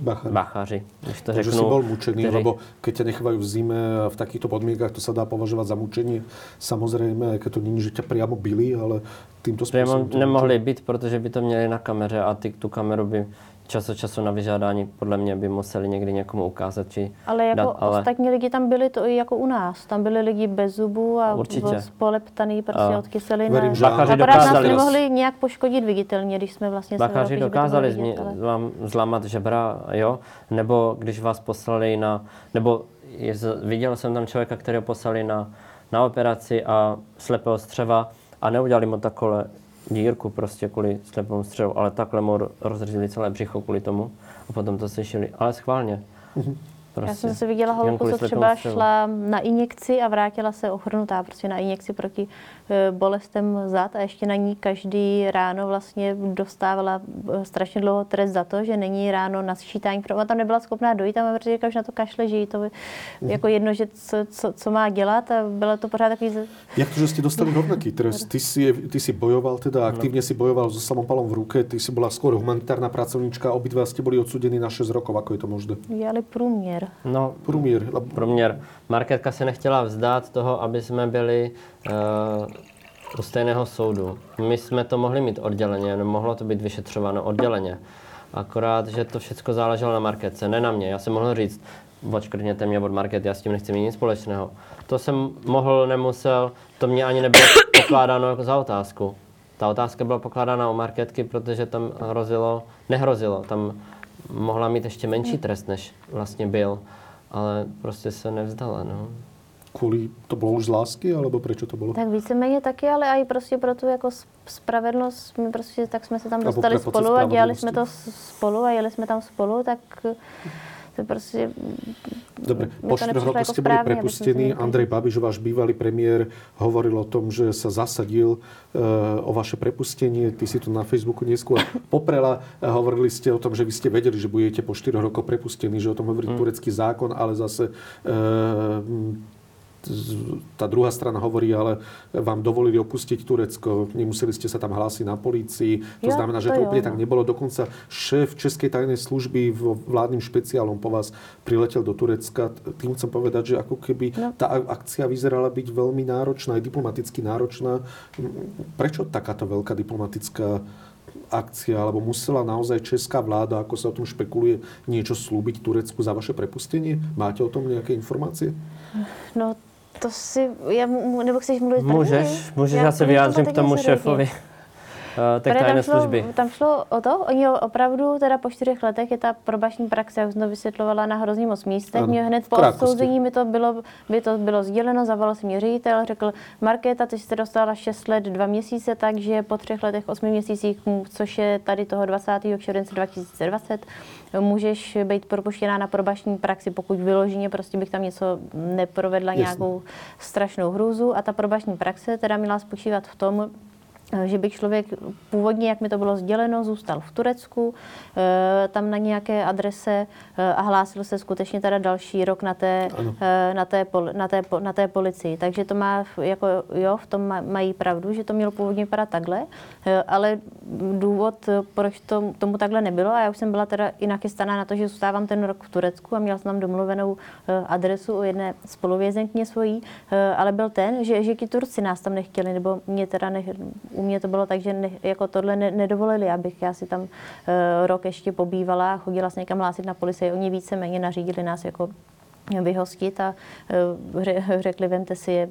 Bachári. Bachári když to Takže řeknu, si bol mučený, kteří... lebo keď ťa nechávajú v zime v takýchto podmienkach, to sa dá považovať za mučenie. Samozrejme, keď to není, že ťa priamo byli, ale týmto spôsobom... nemohli být, protože by to měli na kameře a ty tu kameru by čas od času na vyžádání podle mě by museli někdy někomu ukázat. Či ale jako dát, ale... ostatní lidi tam byli to i jako u nás. Tam byli lidi bez zubů a Určitě. poleptaný, prostě a... od kyseliny. Verím, že dokázali nás nemohli nějak poškodit viditelně, když jsme vlastně Bachaři dokázali vidět, ale... vám zlamat žebra, jo? Nebo když vás poslali na... Nebo je, viděl jsem tam člověka, kterého poslali na, na operaci a slepého střeva a neudělali mu takové dírku prostě kvůli slepému střelu, ale takhle mu rozřezili celé břicho kvůli tomu a potom to slyšeli, ale schválně. Mm-hmm. Prostě. Já jsem se viděla holku, co třeba šla na injekci a vrátila se ochrnutá prostě na injekci proti e, bolestem zad a ještě na ní každý ráno vlastně dostávala e, strašně dlouho trest za to, že není ráno na sčítání. Ona tam nebyla schopná dojít a protože už na to kašle, že jí to mm. jako jedno, že co, co, co, má dělat a bylo to pořád takový... Jak to, že jste dostali rovnaký trest? Ty si, ty si bojoval teda, aktivně si bojoval so samopalom v ruke, ty si byla skoro humanitárna pracovníčka, obidva ste boli odsudení na 6 rokov, ako je to možné? Jali průměr. No, průměr. Průměr. Marketka se nechtěla vzdát toho, aby jsme byli uh, u stejného soudu. My jsme to mohli mít odděleně, mohlo to být vyšetřováno odděleně. Akorát, že to všechno záleželo na marketce, ne na mě. Já jsem mohl říct, odškrtněte mě od market, já s tím nechci mít nic společného. To jsem mohl, nemusel, to mě ani nebylo pokládáno jako za otázku. Ta otázka byla pokládána u marketky, protože tam hrozilo, nehrozilo, tam mohla mít ještě menší trest, než vlastně byl, ale prostě se nevzdala. No. Kvůli, to bylo už z lásky, alebo proč to bylo? Tak víceméně taky, ale i prostě pro tu jako spravedlnost, my prostě, tak jsme se tam dostali spolu a dělali jsme to spolu a jeli jsme tam spolu, tak To prostě... Dobre, po štyroch rokoch ste boli prepustení. Andrej Babiš, váš bývalý premiér, hovoril o tom, že sa zasadil uh, o vaše prepustenie. Ty si to na Facebooku neskôr poprela. Hovorili ste o tom, že vy ste vedeli, že budete po štyroch rokoch prepustení, že o tom hovorí mm. turecký zákon, ale zase uh, tá druhá strana hovorí, ale vám dovolili opustiť Turecko, nemuseli ste sa tam hlásiť na polícii. To jo, znamená, že to, to úplne tak nebolo. Dokonca šéf Českej tajnej služby v vládnym špeciálom po vás priletel do Turecka. Tým chcem povedať, že ako keby no. tá akcia vyzerala byť veľmi náročná, aj diplomaticky náročná. Prečo takáto veľká diplomatická akcia, alebo musela naozaj česká vláda, ako sa o tom špekuluje, niečo slúbiť Turecku za vaše prepustenie? Máte o tom nejaké informácie? No, to si, já, nebo chceš mluvit Můžeš, můžeš, já, já se vyjádřím k tomu šéfovi. Uh, tak tajné tam šlo, služby. Tam šlo o to, oni opravdu teda po čtyřech letech je ta probační praxe, jak jsem to vysvětlovala na hrozně moc místech. Mě hned po odsouzení mi to bylo, by to bylo sděleno, zavolal si mě ředitel, řekl, Markéta, ty jste dostala 6 let, 2 měsíce, takže po třech letech, 8 měsících, což je tady toho 20. července 2020, můžeš být propuštěná na probační praxi, pokud vyloženě prostě bych tam něco neprovedla, Jasně. nějakou strašnou hrůzu. A ta probační praxe teda měla spočívat v tom, Eh, že by člověk původně, jak mi to bylo sděleno, zůstal v Turecku, eh, tam na nějaké adrese eh, a hlásil se skutečně teda další rok na té, na té, na té, na té policii. Takže to má, jako jo, v tom mají pravdu, že to mělo původně vypadat takhle, ale důvod, proč to, tomu takhle nebylo, a já už jsem byla teda i nachystaná na to, že zůstávám ten rok v Turecku a měla jsem tam domluvenou adresu u jedné spoluvězenkyně svojí, ale byl ten, že, že ti Turci nás tam nechtěli, nebo mě teda nech, u mě to bylo tak, že ne, jako tohle ne, nedovolili, abych já si tam uh, rok ještě pobývala a chodila se někam hlásit na policii. Oni víceméně nařídili nás jako vyhostit a uh, řekli, vemte si je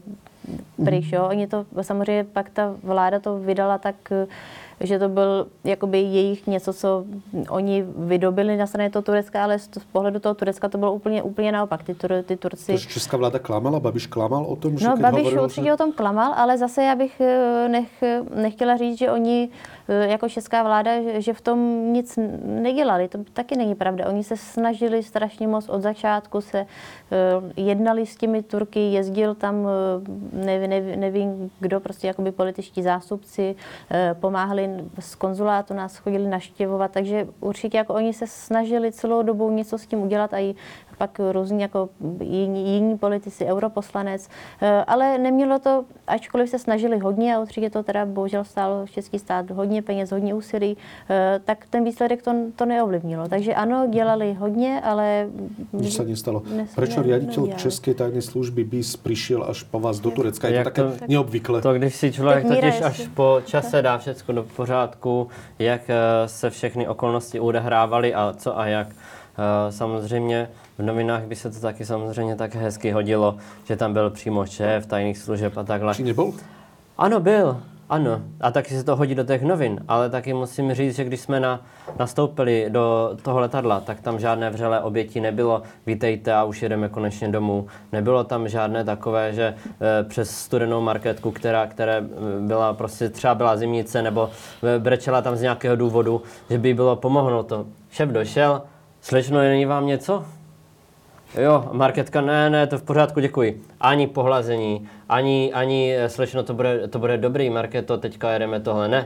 pryč. Jo. Oni to, samozřejmě pak ta vláda to vydala tak, že to byl jakoby jejich něco, co oni vydobili na straně toho Turecka, ale z pohledu toho Turecka to bylo úplně, úplně naopak. Ty, tur, ty Turci... Takže česká vláda klamala? Babiš klamal o tom, že No, Babiš určitě že... o tom klamal, ale zase já bych eh, nech, nechtěla říct, že oni jako česká vláda, že v tom nic nedělali. To taky není pravda. Oni se snažili strašně moc od začátku, se eh, jednali s těmi Turky, jezdil tam, eh, nevím, nevím, nevím kdo, prostě jakoby političtí zástupci, pomáhali z konzulátu, nás chodili naštěvovat, takže určitě jako oni se snažili celou dobu něco s tím udělat a i pak různí jako jiní, jiní politici, europoslanec, ale nemělo to, ačkoliv se snažili hodně a určitě to teda bohužel stálo český stát hodně peněz, hodně úsilí, eh, tak ten výsledek to, to neovlivnilo. Takže ano, dělali hodně, ale... Nic se nestalo. Proč riaditel ne, České tajné služby BIS přišel až po vás do Turecka? Je to také neobvyklé. To, když si člověk totiž až po čase dá všechno do pořádku, jak eh, se všechny okolnosti odehrávaly a co a jak. Eh, samozřejmě v novinách by se to taky samozřejmě tak hezky hodilo, že tam byl přímo šéf tajných služeb a takhle. Či nebyl? Ano, byl. Ano, a taky se to hodí do těch novin, ale taky musím říct, že když jsme na, nastoupili do toho letadla, tak tam žádné vřelé oběti nebylo. Vítejte a už jedeme konečně domů. Nebylo tam žádné takové, že e, přes studenou marketku, která, která eh, byla prostě třeba byla zimnice nebo e, brečela tam z nějakého důvodu, že by bylo pomohlo to. Šéf došel, slečno, není vám něco? Jo, marketka, ne, ne, to v pořádku, děkuji. Ani pohlazení, ani, ani eh, slečno, to bude, to bude dobrý, marketo, teďka jedeme tohle, ne.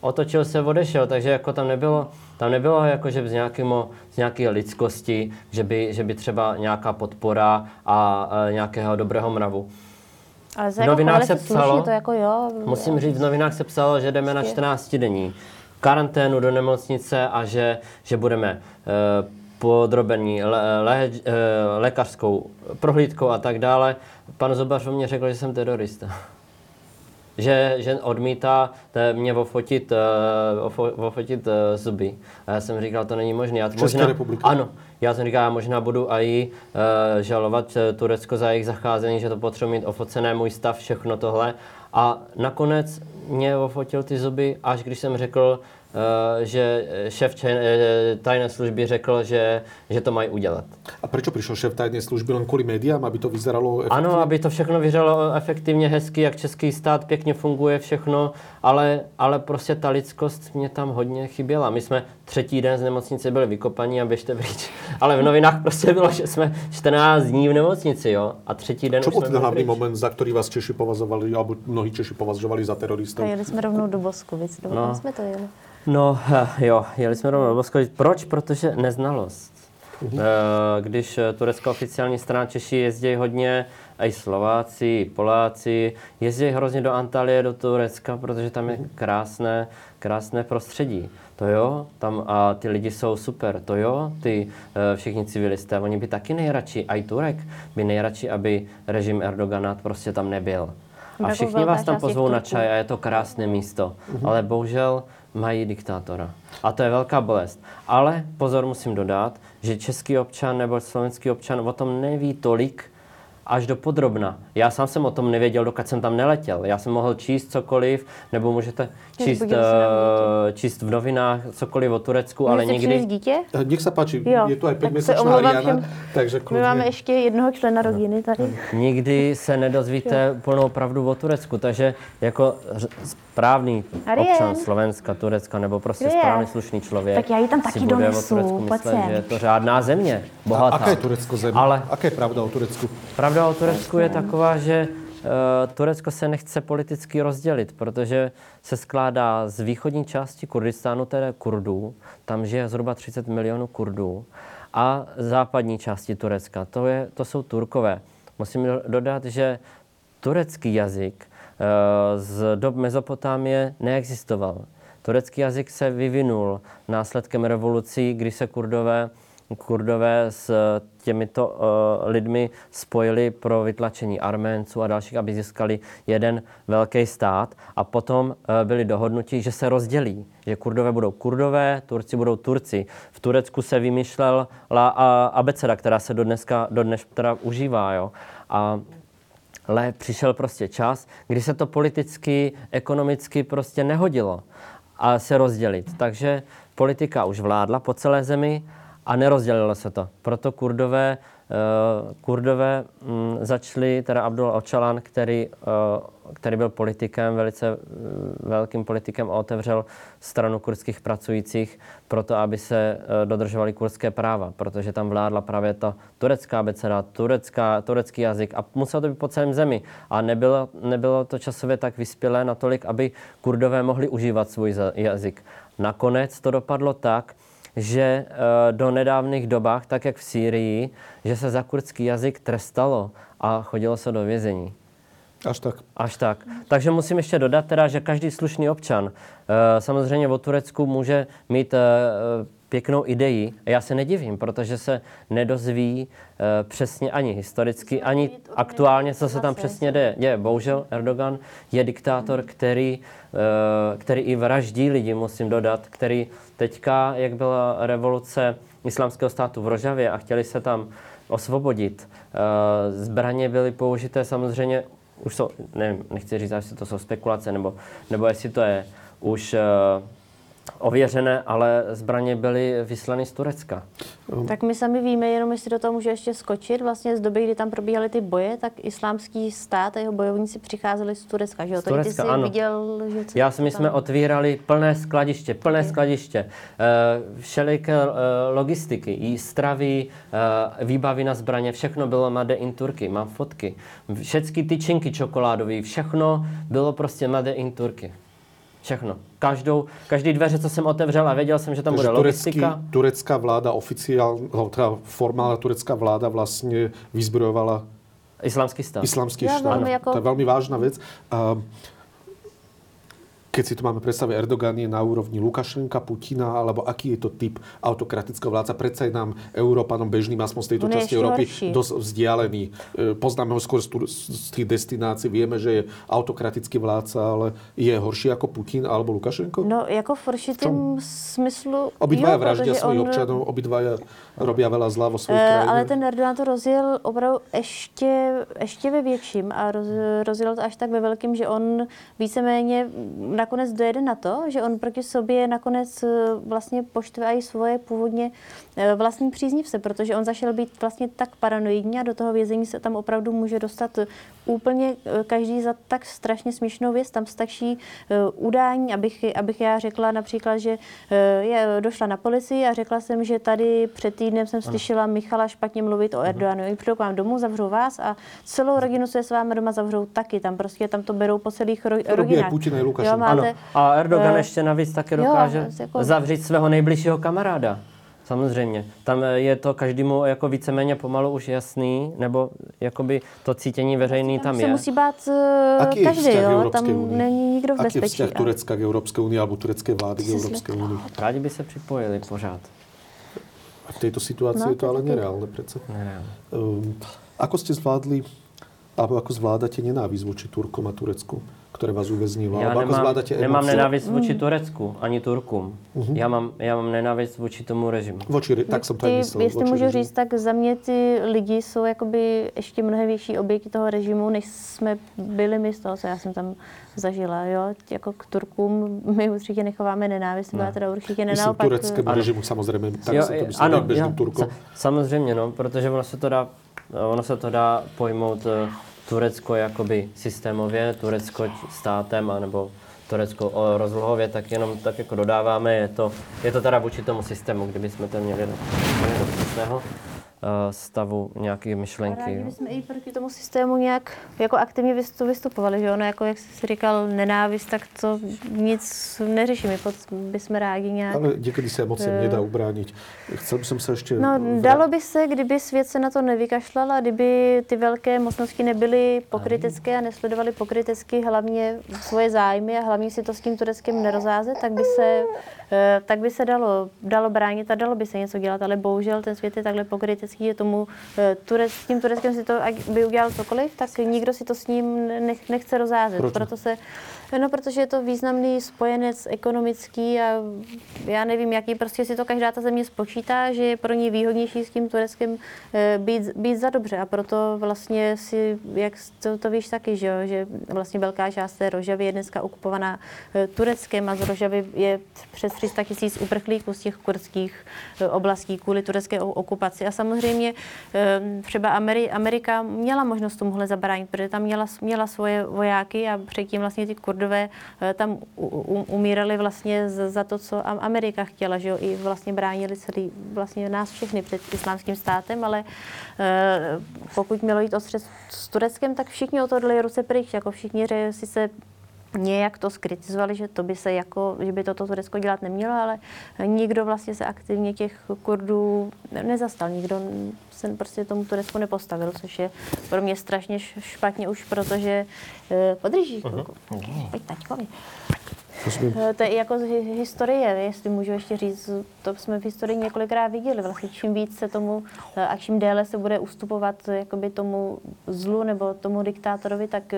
Otočil se, odešel, takže jako tam nebylo, tam nebylo jako, že z, nějakýmo, z nějaké lidskosti, že by, že by třeba nějaká podpora a, a nějakého dobrého mravu. Ale v novinách se psalo, to jako jo, musím říct, v novinách se psalo, že jdeme na 14 denní karanténu do nemocnice a že, že budeme uh, podrobení lé, lé, eh, lékařskou prohlídkou a tak dále. Pan Zobař mě řekl, že jsem terorista. že, že odmítá mě ofotit, uh, ofotit uh, zuby. A já jsem říkal, to není možné. Já možná, republiky. Ano. Já jsem říkal, já možná budu i uh, žalovat Turecko za jejich zacházení, že to potřebuji mít ofocené, můj stav, všechno tohle. A nakonec mě ofotil ty zuby, až když jsem řekl, eh, že šéf eh, tajné služby řekl, že, že to mají udělat. A proč přišel šéf tajné služby jen kvůli médiám, aby to vyzeralo efektivně? Ano, aby to všechno vyzeralo efektivně, hezky, jak český stát pěkně funguje, všechno, ale, ale prostě ta lidskost mě tam hodně chyběla. My jsme třetí den z nemocnice byli vykopaní a běžte pryč. Ale v novinách prostě bylo, že jsme 14 dní v nemocnici, jo? A třetí den Co byl ten hlavní pryč. moment, za který vás Češi považovali, alebo mnohí Češi považovali za teroristů? A jeli jsme rovnou do Boskovic, do no. jsme to jeli. No jo, jeli jsme do Boskovic. Proč? Protože neznalost. Uh-huh. Když turecká oficiální strana Češi jezdí hodně, a i Slováci, i Poláci, jezdí hrozně do Antalie, do Turecka, protože tam je krásné, krásné prostředí. To jo, tam a ty lidi jsou super, to jo, ty uh, všichni civilisté, oni by taky nejradši, a i Turek by nejradši, aby režim Erdogana prostě tam nebyl. A všichni vás tam pozvou na čaj a je to krásné místo. Uh-huh. Ale bohužel mají diktátora. A to je velká bolest. Ale pozor musím dodat, že český občan nebo slovenský občan o tom neví tolik, až do podrobna. Já sám jsem o tom nevěděl, dokud jsem tam neletěl. Já jsem mohl číst cokoliv, nebo můžete číst, uh, číst v novinách cokoliv o Turecku, Můžete ale nikdy... dítě? Eh, nech se páči, jo. je to aj 5 měsíčná Ariana, takže kludně. My máme ještě jednoho člena rodiny tady. Nikdy se nedozvíte plnou pravdu o Turecku, takže jako správný občan Slovenska, Turecka, nebo prostě Arien. správný slušný člověk tak já ji tam taky donesu, o Turecku myslet, že je to řádná země, bohatá. A aká je Turecko země? Ale... Aká je pravda o Turecku? Pravda o Turecku je taková, že uh, Turecko se nechce politicky rozdělit, protože se skládá z východní části Kurdistánu, tedy Kurdů, tam žije zhruba 30 milionů Kurdů, a západní části Turecka, to, je, to jsou Turkové. Musím dodat, že turecký jazyk Eh, z dob Mezopotámie neexistoval. Turecký jazyk se vyvinul následkem revolucí, kdy se kurdové, kurdové s těmito uh, lidmi spojili pro vytlačení Arménců a dalších, aby získali jeden velký stát. A potom uh, byli dohodnutí, že se rozdělí, že kurdové budou kurdové, Turci budou Turci. V Turecku se vymýšlela abeceda, která se do dneska, do dnes teda užívá. Jo. A ale přišel prostě čas, kdy se to politicky, ekonomicky prostě nehodilo a se rozdělit. Takže politika už vládla po celé zemi a nerozdělilo se to. Proto kurdové Eh, Kurdové mm, začali, teda Abdul Ocalan, který, eh, který byl politikem, velice eh, velkým politikem a otevřel stranu kurdských pracujících proto, aby se dodržovali kurdské práva, protože tam vládla právě ta turecká abeceda, turecká, turecký jazyk a muselo to být po celém zemi. A nebylo, nebylo to časově tak vyspělé natolik, aby kurdové mohli užívat svůj jazyk. Nakonec to dopadlo tak, že eh, do nedávných dobách, tak jak v Sýrii, že se za kurdský jazyk trestalo a chodilo se do vězení. Až tak. Až tak. Takže musím ještě dodat teda, že každý slušný občan eh, samozřejmě o Turecku může mít eh, pěknou idei. A já se nedivím, protože se nedozví přesně ani historicky, ani aktuálně, co se tam přesně děje. Je, bohužel Erdogan je diktátor, který, který i vraždí lidi, musím dodat, který Teďka, jak byla revoluce islámského státu v Rožavě a chtěli se tam osvobodit, eh, zbraně byly použité samozřejmě, už jsou, nevím, nechci říct, jestli to jsou spekulace, nebo, nebo jestli to je už eh, ověřené, ale zbraně byly vyslané z Turecka. Tak my sami víme, jenom jestli do toho může ještě skočit, vlastně z doby, kdy tam probíhaly ty boje, tak islámský stát a jeho bojovníci přicházeli z Turecka, že jo? Z Turecka, ty jsi ano. viděl, že co Já si my jsme otvírali plné skladiště, plné okay. skladiště, uh, všelijaké uh, logistiky, jí stravy, uh, výbavy na zbraně, všechno bylo Made in Turky, mám fotky. Všechny tyčinky čokoládové, všechno bylo prostě Made in Turky. Všechno. Každou, každý dveře, co jsem otevřel a věděl jsem, že tam Takže bude logistika. Turecký, turecká vláda oficiálně, no, teda formálna turecká vláda vlastně vyzbrojovala Islámský stát. Islámský ja, štát. Jako... To je velmi vážná věc. Uh, keď si to máme predstaviť, Erdogan je na úrovni Lukašenka, Putina, alebo aký je to typ autokratického vládca. Predsa je nám Európanom bežným, aspoň z tejto On časti Európy, horší. dosť vzdialený. E, poznáme ho skôr z tých destinácií, vieme, že je autokratický vládca, ale je horší ako Putin alebo Lukašenko? No, jako v určitém smyslu... Obidvaja vraždia svojich on... občanov, obidvaja robia veľa zla vo svojich uh, krajinách. Ale ten Erdogan to rozjel opravdu ještě, ještě ve větším a roz, rozjel to až tak ve velkým, že on víceméně nakonec dojede na to, že on proti sobě nakonec eh, vlastně poštve i svoje původně vlastní příznivce, protože on zašel být vlastně tak paranoidní a do toho vězení se tam opravdu může dostat úplně každý za tak strašně směšnou věc. Tam stačí udání, abych, abych já řekla například, že je, došla na policii a řekla jsem, že tady před týdnem jsem slyšela Michala špatně mluvit o Erdoganu. Oni přijdou k vám domů, zavřou vás a celou rodinu se s vámi doma zavřou taky. Tam prostě tam to berou po celých ro- rodinách. Putin a Lukašenko. máte, ano. A Erdogan uh, ještě navíc taky dokáže jo, jako... zavřít svého nejbližšího kamaráda. Samozřejmě. Tam je to každému jako víceméně pomalu už jasný, nebo jakoby to cítění veřejný tam, tam je. se musí bát uh, Aký každý, jo? Tam unii? není nikdo v bezpečí. Aký je vzťah Turecka k Európskej unii alebo turecké vlády k Európskej unii? Rádi by se připojili pořád. A v tejto situácii no, je to ale nereálne přece. Nereálne. Um, ako ste zvládli, alebo ako zvládate nenávisť voči Turkom a Turecku? Které vás uvěznilo? Já nemám, nemám nenávist vůči mm. Turecku, ani Turkům. Uh-huh. Já, mám, já mám nenávist vůči tomu režimu. Voči, tak jsem to ty, myslel. Jestli můžu režimu. říct, tak za mě ty lidi jsou jakoby ještě mnohem větší oběti toho režimu, než jsme byli my z toho, co já jsem tam zažila. Jo? Jako k Turkům my určitě nechováme nenávist, ne. teda určitě nenaopak. Myslím tureckém režimu samozřejmě, tak jo, se to myslí, ano, běžným Turkom. Samozřejmě, no, protože ono se to dá, ono se to dá pojmout uh, Turecko jakoby systémově, Turecko státem, anebo Turecko rozlohově, tak jenom tak jako dodáváme, je to, je to teda vůči tomu systému, kdyby jsme to měli do, do stavu nějaké myšlenky. Rádi jsme i proti tomu systému nějak jako aktivně vystupovali, že ono, jako jak jsi říkal, nenávist, tak to nic neřeší. My bychom rádi nějak... Ale někdy se emocím uh, nedá ubránit. Chcel bych se ještě... No, vrát... dalo by se, kdyby svět se na to nevykašlal a kdyby ty velké mocnosti nebyly pokrytecké a nesledovaly pokrytecky hlavně svoje zájmy a hlavně si to s tím Tureckem nerozázet, tak by se, uh, tak by se dalo, dalo bránit a dalo by se něco dělat, ale bohužel ten svět je takhle pokrytecký sympatický je tomu, eh, Turec, s tím Tureckem si to, by udělal cokoliv, tak nikdo si to s ním nech, nechce rozázet. Proč? Proto se No, protože je to významný spojenec ekonomický a já nevím, jaký prostě si to každá ta země spočítá, že je pro ní výhodnější s tím Tureckem eh, být, být za dobře a proto vlastně si, jak to, to víš taky, že, že vlastně velká část té Rožavy je dneska okupovaná eh, Tureckem a z Rožavy je přes 300 tisíc uprchlíků z těch kurdských eh, oblastí kvůli turecké okupaci. A samozřejmě třeba Amerika měla možnost tomuhle zabránit, protože tam měla, měla svoje vojáky a předtím vlastně ty Kurdy Kurdové eh, tam umírali vlastně za to, co Amerika chtěla, že jo, i vlastně bránili celý, vlastně nás všechny před islámským státem, ale eh, pokud mělo jít o střed s Tureckem, tak všichni o ruce pryč, jako všichni sice nějak to skritizovali, že to by se jako, že by toto Turecko dělat nemělo, ale nikdo vlastně se aktivně těch Kurdů nezastal, nikdo se prostě tomu Turecku nepostavil, což je pro mě strašně špatně už, protože uh, podrží. Uh-huh. Pojď taťkovi. Eh, to je jako z historie, jestli můžu ještě říct, to jsme v historii několikrát viděli. Vlastně čím víc se tomu eh, a čím déle se bude ustupovat jakoby tomu zlu nebo tomu diktátorovi, tak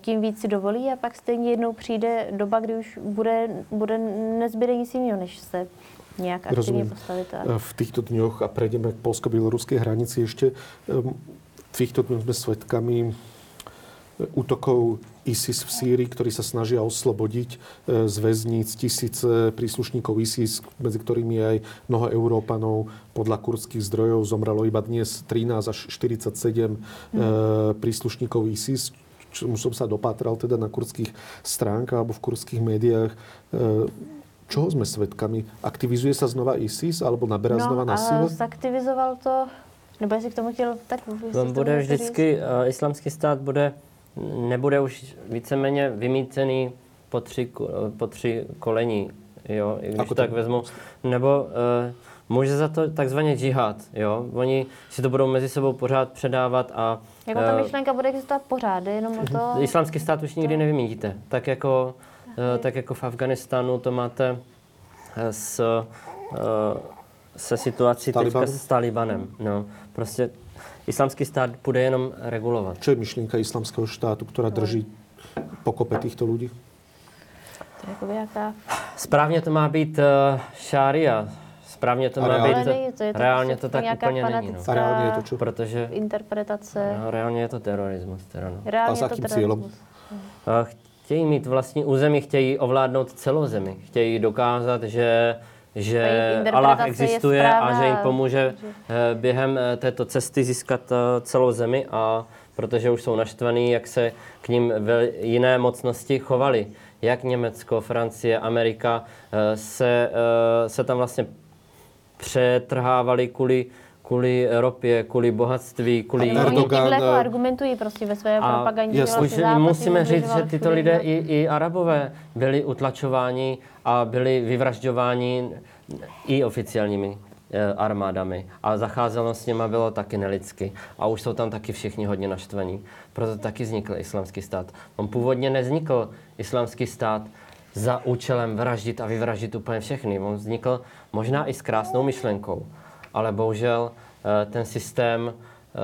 tím víc si dovolí a pak stejně jednou přijde doba, kdy už bude, bude nezbyde nic jiného, než se nějak aktivně Rozumím. postavit. A... V těchto dňoch, a prejdeme k polsko-bieloruskej hranici, ještě v těchto dňoch jsme svědkami útokov ISIS v Sýrii, ktorí sa snažia oslobodiť e, z väzníc tisíce príslušníkov ISIS, medzi ktorými je aj mnoho Európanov. Podľa kurdských zdrojov zomrelo iba dnes 13 až 47 mm. príslušníkov ISIS, čomu som sa dopátral teda na kurdských stránkach alebo v kurdských médiách. E, čoho jsme svědkami? Aktivizuje se znova ISIS alebo naberá no, znova na síle? zaktivizoval to, nebo jestli k tomu chtěl, tak... On bude vždycky, uh, islamský stát bude nebude už víceméně vymícený po tři, po tři kolení, jo, když Ako tak to? vezmu. Nebo uh, může za to takzvaně džihad, jo. Oni si to budou mezi sebou pořád předávat a... Jako ta eh, myšlenka bude existovat pořád, jenom o to... Islámský stát už nikdy nevymítíte. Tak jako, uh, tak jako v Afganistánu to máte s, uh, se situací teďka s Talibanem. No. Prostě islamský stát bude jenom regulovat. Co je myšlenka islamského štátu, která drží pokope těchto lidí? To je jaká... Správně to má být uh, šária. Správně to má být... Není, to je to reálně to tak úplně není. No. A reálně je to čo? Protože... Interpretace. No, reálně je to terorismus. Teda, no. Reálně A s jakým cílem? Uh, chtějí mít vlastní území, chtějí ovládnout celou zemi. Chtějí dokázat, že že Allah existuje a že jim pomůže eh, během eh, této cesty získat eh, celou zemi a protože už jsou naštvaní, jak se k ním jiné mocnosti chovaly. Jak Německo, Francie, Amerika se, se tam vlastně přetrhávali kvůli kvůli ropě, kvůli bohatství, kvůli... A Erdogan... Oni jako argumentují prostě ve své propagandě. Už musíme říct, že tyto lidé i, i Arabové byli utlačováni a byli vyvražďováni i oficiálními eh, armádami. A zacházelo s nimi bylo taky nelidsky. A už jsou tam taky všichni hodně naštvaní. Proto taky vznikl islamský stát. On původně neznikl islamský stát za účelem vraždit a vyvraždit úplně všechny. On vznikl možná i s krásnou myšlenkou, ale bohužel eh, ten systém eh,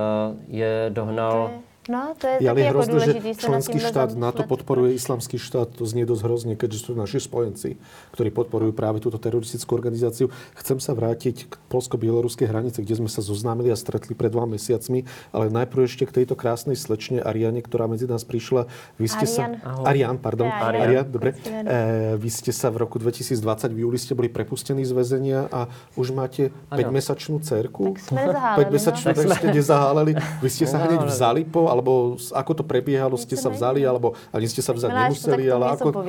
je dohnal No, to je, ale jako hrozné, že členský štát NATO podporuje islamský štát. To znie dosť hrozne, keďže sú naši spojenci, ktorí podporujú práve túto teroristickú organizáciu. Chcem sa vrátiť k polsko-bieloruskej hranice, kde sme sa zoznámili a stretli pred dvoma mesiacmi, ale najprv ešte k tejto krásnej slečne Ariane, ktorá medzi nás prišla. Vy ste Arian. sa... Arian, pardon. Arian. Arian, dobre. E, vy ste sa v roku 2020 v júli ste boli prepustení z väzenia a už máte 5-mesačnú cerku. Tak sme nezaháleli. 5-mesačnú, no. tak ste nezaháleli. Vy ste sa hneď vzali po alebo ako to prebiehalo, ste sa vzali, alebo ani ste sa vzať nemuseli, ale ako to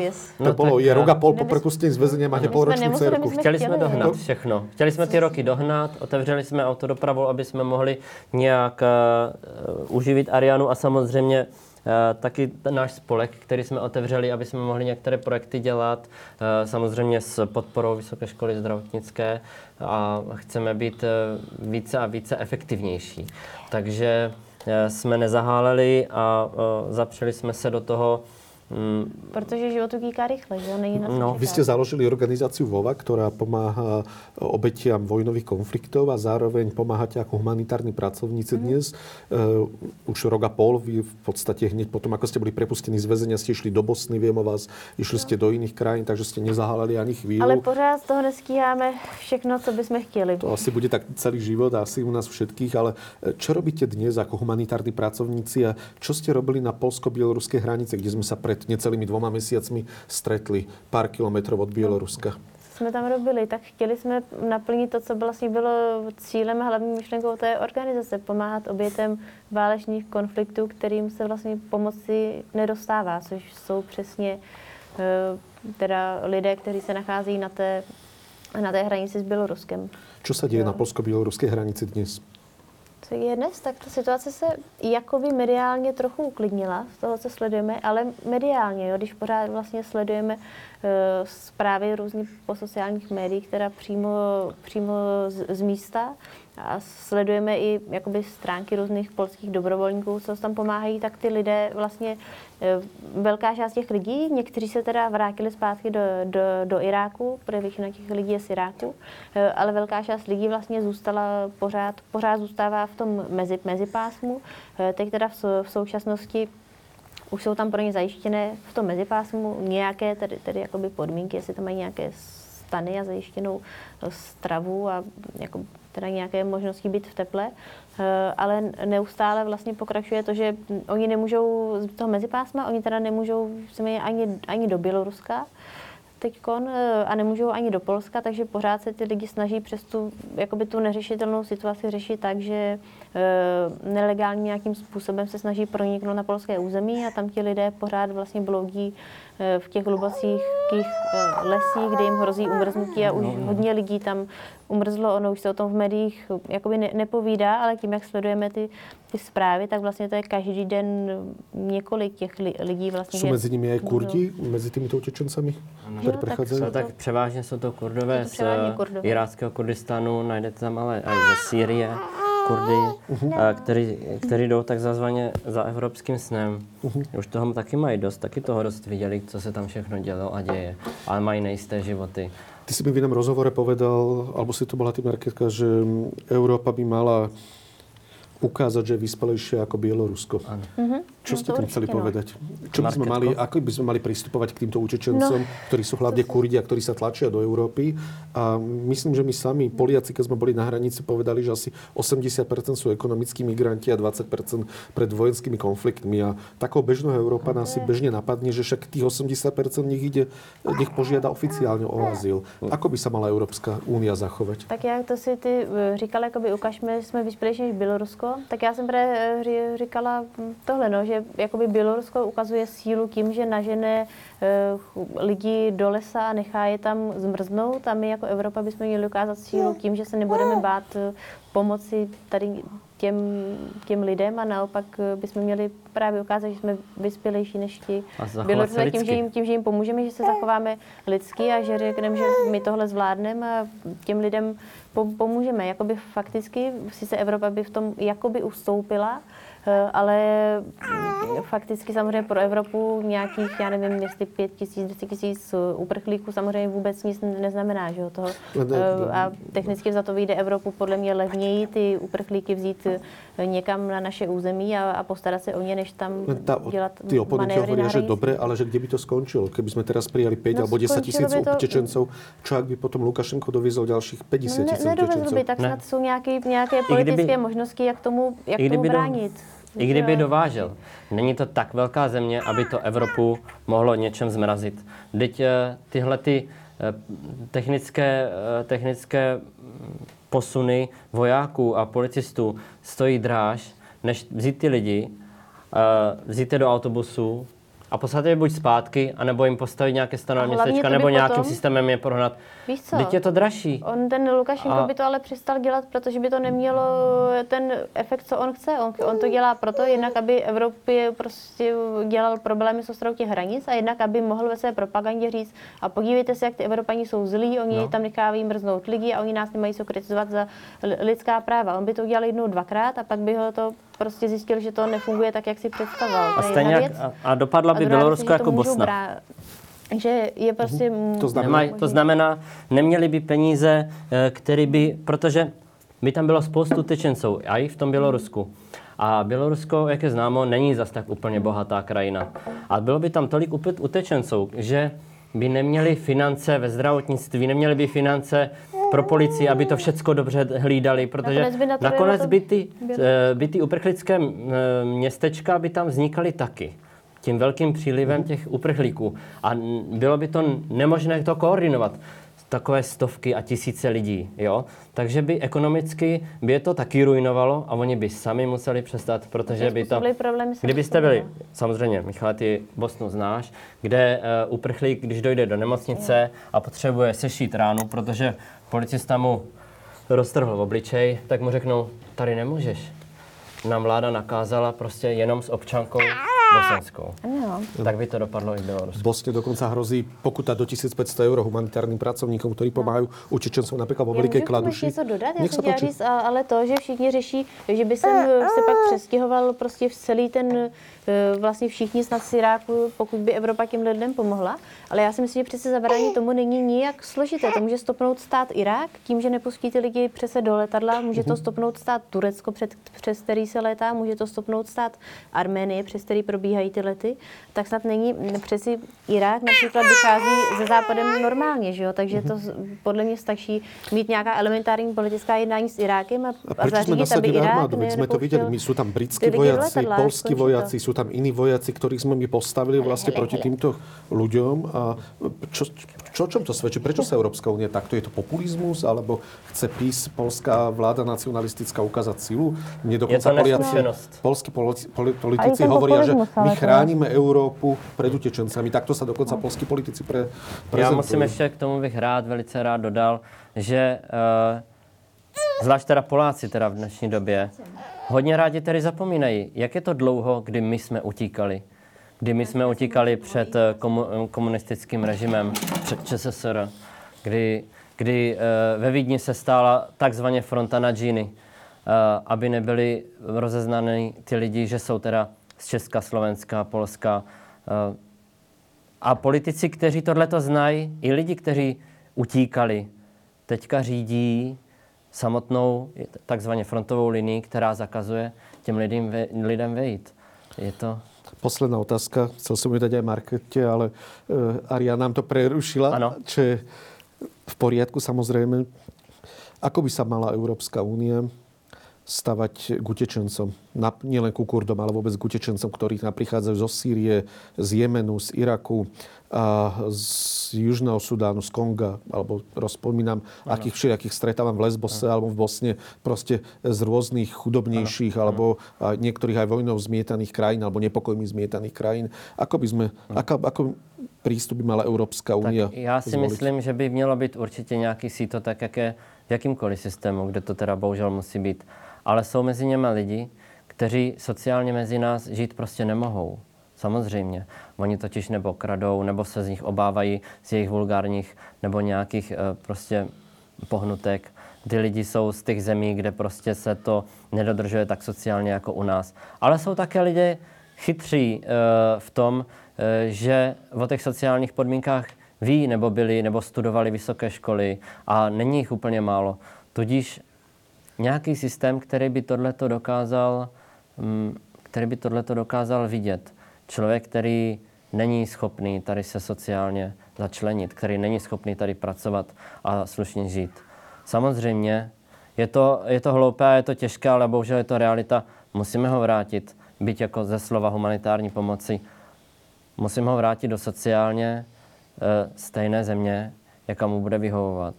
no, bolo, je rok a pol po prepustení z väzenia, máte polročnú cerku. Chtěli jsme dohnat všechno. Chtěli jsme ty roky dohnat, otevřeli jsme autodopravu, aby jsme mohli nějak uh, uživit Arianu a samozřejmě Uh, taky náš spolek, který jsme otevřeli, aby jsme mohli některé projekty dělat, uh, samozřejmě s podporou Vysoké školy zdravotnické a chceme být uh, více a více efektivnější. Takže Eh, jsme nezaháleli a eh, zapřeli jsme se do toho. Protože život utíká rychle, že Není na no. Vy ste založili organizáciu VOVA, ktorá pomáha obetiam vojnových konfliktov a zároveň pomáhate ako humanitárni pracovníci mm. dnes. Uh, už rok a pol, vy v podstate hneď potom, ako ste boli prepustení z väzenia, ste išli do Bosny, viem o vás, išli no. ste do iných krajín, takže ste nezahálali ani chvíľu. Ale pořád z toho nestíháme všechno, co by sme chtěli. To asi bude tak celý život, asi u nás všetkých, ale e, čo robíte dnes ako humanitárni pracovníci a čo ste robili na polsko-bieloruskej hranice, kde sme sa pred necelými dvoma mesiacmi stretli pár kilometrov od Běloruska. jsme tam robili, tak chtěli jsme naplnit to, co vlastně bylo cílem a hlavní myšlenkou té organizace, pomáhat obětem válečných konfliktů, kterým se vlastně pomoci nedostává, což jsou přesně eh, teda lidé, kteří se nacházejí na té, na té hranici s Běloruskem. Co se děje na polsko-běloruské hranici dnes? Je dnes, tak ta situace se jakoby mediálně trochu uklidnila z toho, co sledujeme, ale mediálně, jo, když pořád vlastně sledujeme uh, zprávy různých po sociálních médiích, která přímo, přímo z, z místa, a sledujeme i jakoby stránky různých polských dobrovolníků, co tam pomáhají, tak ty lidé vlastně, e, velká část těch lidí, někteří se teda vrátili zpátky do, do, do Iráku, protože většina těch lidí je z Iráku, e, ale velká část lidí vlastně zůstala pořád, pořád zůstává v tom mezi, mezipásmu. E, teď teda v, v současnosti už jsou tam pro ně zajištěné v tom mezipásmu nějaké tedy, tedy jakoby podmínky, jestli tam mají nějaké stany a zajištěnou stravu a jako teda nějaké možnosti být v teple, eh, ale neustále vlastně pokračuje to, že oni nemůžou z toho mezipásma, oni teda nemůžou ani, ani do Běloruska, teďkon eh, a nemůžou ani do Polska, takže pořád se ty lidi snaží přes tu, jakoby tu neřešitelnou situaci řešit tak, že nelegálně nějakým způsobem se snaží proniknout na polské území a tam ti lidé pořád vlastně bloudí e, v těch hlubokých lesích, kde jim hrozí umrznutí a už no, no. hodně lidí tam umrzlo, ono už se o tom v médiích jakoby ne, nepovídá, ale tím, jak sledujeme ty, ty zprávy, tak vlastně to je každý den několik těch li, lidí. Vlastně, jsou mezi nimi i Kurdi, no. mezi těmito utečencami, které přecházejí? Tak, tak převážně jsou to Kurdové z Kurdové. iráckého Kurdistanu, najdete tam ale i ze Sýrie. Kurdy, uh-huh. který, který jdou tak zazvaně za evropským snem. Uh-huh. Už toho taky mají dost, taky toho dost viděli, co se tam všechno dělo a děje. Ale mají nejisté životy. Ty si mi v jednom rozhovore povedal, alebo si to bola ty marketka, že Európa by mala ukázať, že je vyspelejšia ako Bielorusko. Áno. Mm-hmm. Čo No ste tým chceli no. povedať? Čo by sme mali, ako by sme mali pristupovať k týmto utečencom, No, ktorí sú hlavne Kurdi a ktorí sa tlačia do Európy? A myslím, že my sami, Poliaci, keď sme boli na hranici, povedali, že asi 80% sú ekonomickí migranti a 20% pred vojenskými konfliktmi. A takého bežného Európana si bežne napadne, že však tých 80% nech ide, nech požiada oficiálne o azyl. Ako by sa mala Európska únia zachovať? Tak jak to si ty eh, říkal, jakoby ukažme, jsme vyspělejší než Bělorusko, tak já jsem eh, ří- říkala hm, tohle, no, že jakoby Bělorusko ukazuje sílu tím, že nažene eh, lidi do lesa a nechá je tam zmrznout a my jako Evropa bychom měli ukázat sílu tím, že se nebudeme bát eh, pomoci tady těm, těm lidem a naopak eh, bychom měli právě ukázat, že jsme vyspělejší než ti Bělorusové se tím, že jim, tím, že jim pomůžeme, že se zachováme lidsky a že řekneme, že my tohle zvládneme a těm lidem pom- pomůžeme. Jakoby fakticky, sice Evropa by v tom jakoby ustoupila, ale mm, fakticky samozřejmě pro Evropu nějakých, já nevím, jestli pět tisíc, deset tisíc eh, uprchlíků samozřejmě vůbec nic neznamená, že jo, toho. Ne- Eh, A technicky za to vyjde Evropu podle mě levněji ty uprchlíky vzít eh, někam na naše území a, a postarat se o ně, než tam Len tá, dělat oponenti manévry hovoria, na že dobre, ale že kde by to skončilo? Keby sme teraz prijali 5 No, alebo 10 skončilo tisíc by to- utečencov, čo ak by potom Lukašenko doviezol ďalších 50 tisíc Ne, utečencov? by, tak Ne. snad jsou nějaké, nějaké kdyby- politické možnosti, jak tomu, jak tomu kdyby, do, bránit. I kdyby Že- dovážel. Není to tak velká země, aby to Evropu mohlo něčem zmrazit. Teď eh, tyhle ty eh, technické, eh, technické posuny vojáků a policistů stojí dráž, než vzít ty lidi, vzít je do autobusu a poslat je buď zpátky, anebo jim postavit nějaké stanové městečka, nebo nějakým potom- systémem je prohnat. Víš co? Teď je to dražší. On ten Lukašenko A- by to ale přestal dělat, protože by to nemělo ten efekt, co on chce. On, on to dělá proto, jednak aby Evropě prostě dělal problémy s ostrou těch hranic a jednak aby mohl ve své propagandě říct a podívejte se, jak ty Evropani jsou zlí, oni no. tam nechávají mrznout lidi a oni nás nemají co kritizovat za li- lidská práva. On by to udělal jednou, dvakrát a pak by ho to prostě zjistil, že to nefunguje tak, jak si představoval. A stejně jak, a, a dopadla by je, Bělorusko jako Bosna. brát- že je prostě... mm, To znamená, Nemají, to znamená, neměli by peníze, eh, které by, protože by tam bylo spoustu utečenců, a i v tom Bělorusku. A Bělorusko, jak je známo, není zas tak úplně bohatá krajina. A bylo by tam tolik utečenců, že by neměli finance ve zdravotnictví, neměli by finance pro policii, aby to všecko dobře hlídali, protože Nakonec by na to nakonec to by ty, bylo. eh, by ty uprchlické eh, městečka by tam vznikaly taky tím velkým přílivem těch uprchlíků. A bylo by to nemožné to koordinovat. Takové stovky a tisíce lidí, jo? Takže by ekonomicky by je to taky ruinovalo a oni by sami museli přestat, protože by to... Problémy Kdybyste byli, no. samozřejmě, Michale, ty Bosnu znáš, kde uh, uprchlík, když dojde do nemocnice a potřebuje sešít ránu, protože policista mu roztrhl obličej, tak mu řeknou, tady nemůžeš. Nám vláda nakázala prostě jenom s občankou bosenskou. Ano. Tak by to dopadlo i v v Bělorusku. Bosne dokonca hrozí pokuta do 1500 eur humanitárnym pracovníkom, ktorí pomáhajú utečencom napríklad vo Já Veľkej můžu k tomu ještě Kladuši. něco dodat? Já jsem chtěla říct, ale to, že všichni řeší, že by sem eh, se pak přestěhoval prostě v celý ten, vlastně všichni snad z Iráku, pokud by Evropa těm lidem pomohla. Ale já si myslím, že přece zabránit tomu není nijak složité. To může stopnout stát Irák tím, že nepustí ty lidi přese do letadla, může Mhm. to stopnout stát Turecko, před, přes který se létá, může to stopnout stát Arménie, přes který probíhají ty lety. Tak snad není, přeci Irák například vychází ze západem normálně, že jo? takže to z- podle mě stačí mít nějaká elementární politická jednání s Irákem a, A a zařídit, aby Irák armádu? Veď ne- sme to videli, my sú tam britskí vojaci, letadla, polskí skončí to. Sú tam iní vojaci, ktorých sme my postavili vlastne proti týmto ľuďom. A čo, čo, o čom to svedčí? Prečo sa Európska únia takto? Je to populizmus? Alebo chce PIS, polská vláda nacionalistická, ukázať silu? Mne dokonca to Poliaci, polskí politici hovoria, že my chránime Európu pred utečencami. Takto sa dokonca polskí politici pre, Já prezentujú. musím ještě k tomu bych rád, velice rád dodal, že uh, zvlášť teda Poláci teda v dnešní době, hodně rádi tedy zapomínají, jak je to dlouho, kdy my jsme utíkali. Kdy my jsme utíkali před eh, komu, komunistickým režimem, před ČSSR, kdy, kdy uh, ve Vídni se stála takzvaně fronta na džíny, aby nebyli rozeznaný ty lidi, že jsou teda z Česka, Slovenska, Polska, a politici, kteří tohleto znají, i lidi, kteří utíkali, teďka řídí samotnou takzvaně frontovou linii, která zakazuje těm lidem, lidem vejít. Je to Posledná otázka, chcel som ju dať aj Markete, ale uh, Aria nám to prerušila. Ano. Je v poriadku samozrejme. Ako by sa mala Európska únia stavať k utečencom. Nielen ku Kurdom, ale vôbec k utečencom, ktorí prichádzajú zo Sýrie, z Jemenu, z Iraku, a z Južného Sudánu, z Konga, alebo rozpomínam, ano. akých všelijakých stretávam v Lesbose ano. alebo v Bosne, proste z rôznych chudobnejších, ano. alebo aj niektorých aj vojnou zmietaných krajín, alebo nepokojmi zmietaných krajín. Ako by sme, ano. ako, ako prístup by mala Európska únia Já si zvoliť? myslím, že by mělo být určitě nějaký síto, tak jak je v jakýmkoliv systému, kde to teda bohužel musí být ale jsou mezi něma lidi, kteří sociálně mezi nás žít prostě nemohou. Samozřejmě. Oni totiž nebo kradou, nebo se z nich obávají z jejich vulgárních nebo nějakých e, prostě pohnutek. Ty lidi jsou z těch zemí, kde prostě se to nedodržuje tak sociálně jako u nás. Ale jsou také lidé chytří e, v tom, e, že o těch sociálních podmínkách ví, nebo byli, nebo studovali vysoké školy a není jich úplně málo. Tudíž nějaký systém, který by tohleto dokázal, mm, který by tohleto dokázal vidět. Člověk, který není schopný tady se sociálně začlenit, který není schopný tady pracovat a slušně žít. Samozřejmě je to, je to hloupé a je to těžké, ale bohužel je to realita. Musíme ho vrátit, byť jako ze slova humanitární pomoci, musíme ho vrátit do sociálně e, stejné země, jaká mu bude vyhovovat.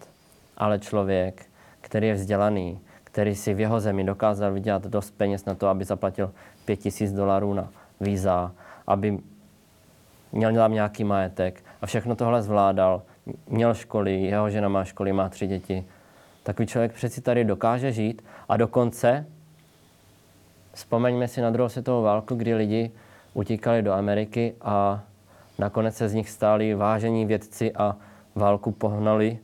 Ale člověk, který je vzdělaný, který si v jeho zemi dokázal vydělat dost peněz na to, aby zaplatil 5000 dolarů na víza, aby měl tam nějaký majetek a všechno tohle zvládal. Měl školy, jeho žena má školy, má tři děti. Takový člověk přeci tady dokáže žít a dokonce vzpomeňme si na druhou světovou válku, kdy lidi utíkali do Ameriky a nakonec se z nich stáli vážení vědci a válku pohnali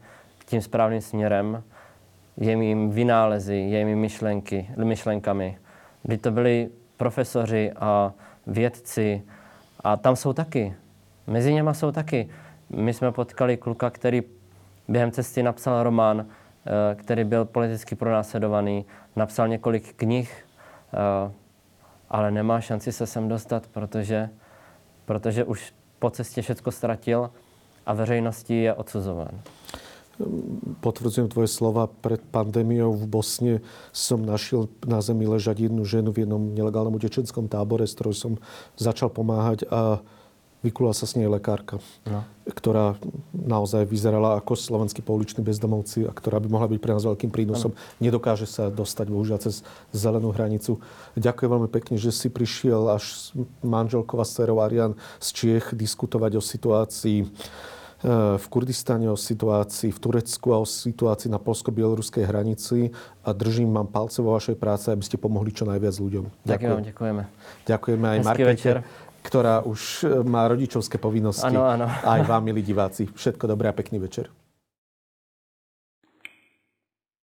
tím správným směrem jejími vynálezy, jejími myšlenky, myšlenkami. Kdy to byli profesoři a vědci a tam jsou taky. Mezi něma jsou taky. My jsme potkali kluka, který během cesty napsal román, eh, který byl politicky pronásledovaný, napsal několik knih, eh, ale nemá šanci se sem dostat, protože, protože už po cestě všechno ztratil a veřejnosti je odsuzován potvrdzujem tvoje slova, pred pandémiou v Bosne som našiel na zemi ležať jednu ženu v jednom nelegálnom utečenskom tábore, s ktorou som začal pomáhať a vykulala sa s nej lekárka, no. ktorá naozaj vyzerala ako slovenskí pouliční bezdomovci a ktorá by mohla byť pre nás veľkým prínosom. No. Nedokáže sa dostať bohužiaľ cez zelenú hranicu. Ďakujem veľmi pekne, že si prišiel až s manželkou a Arian z Čiech diskutovať o situácii v Kurdistane, o situácii v Turecku a o situácii na polsko-bieloruskej hranici a držím vám palce vo vašej práce, aby ste pomohli čo najviac ľuďom. Ďakujem. Ďakujeme. Ďakujeme aj Markete, ktorá už má rodičovské povinnosti. Áno, áno. Aj vám, milí diváci. Všetko dobré a pekný večer.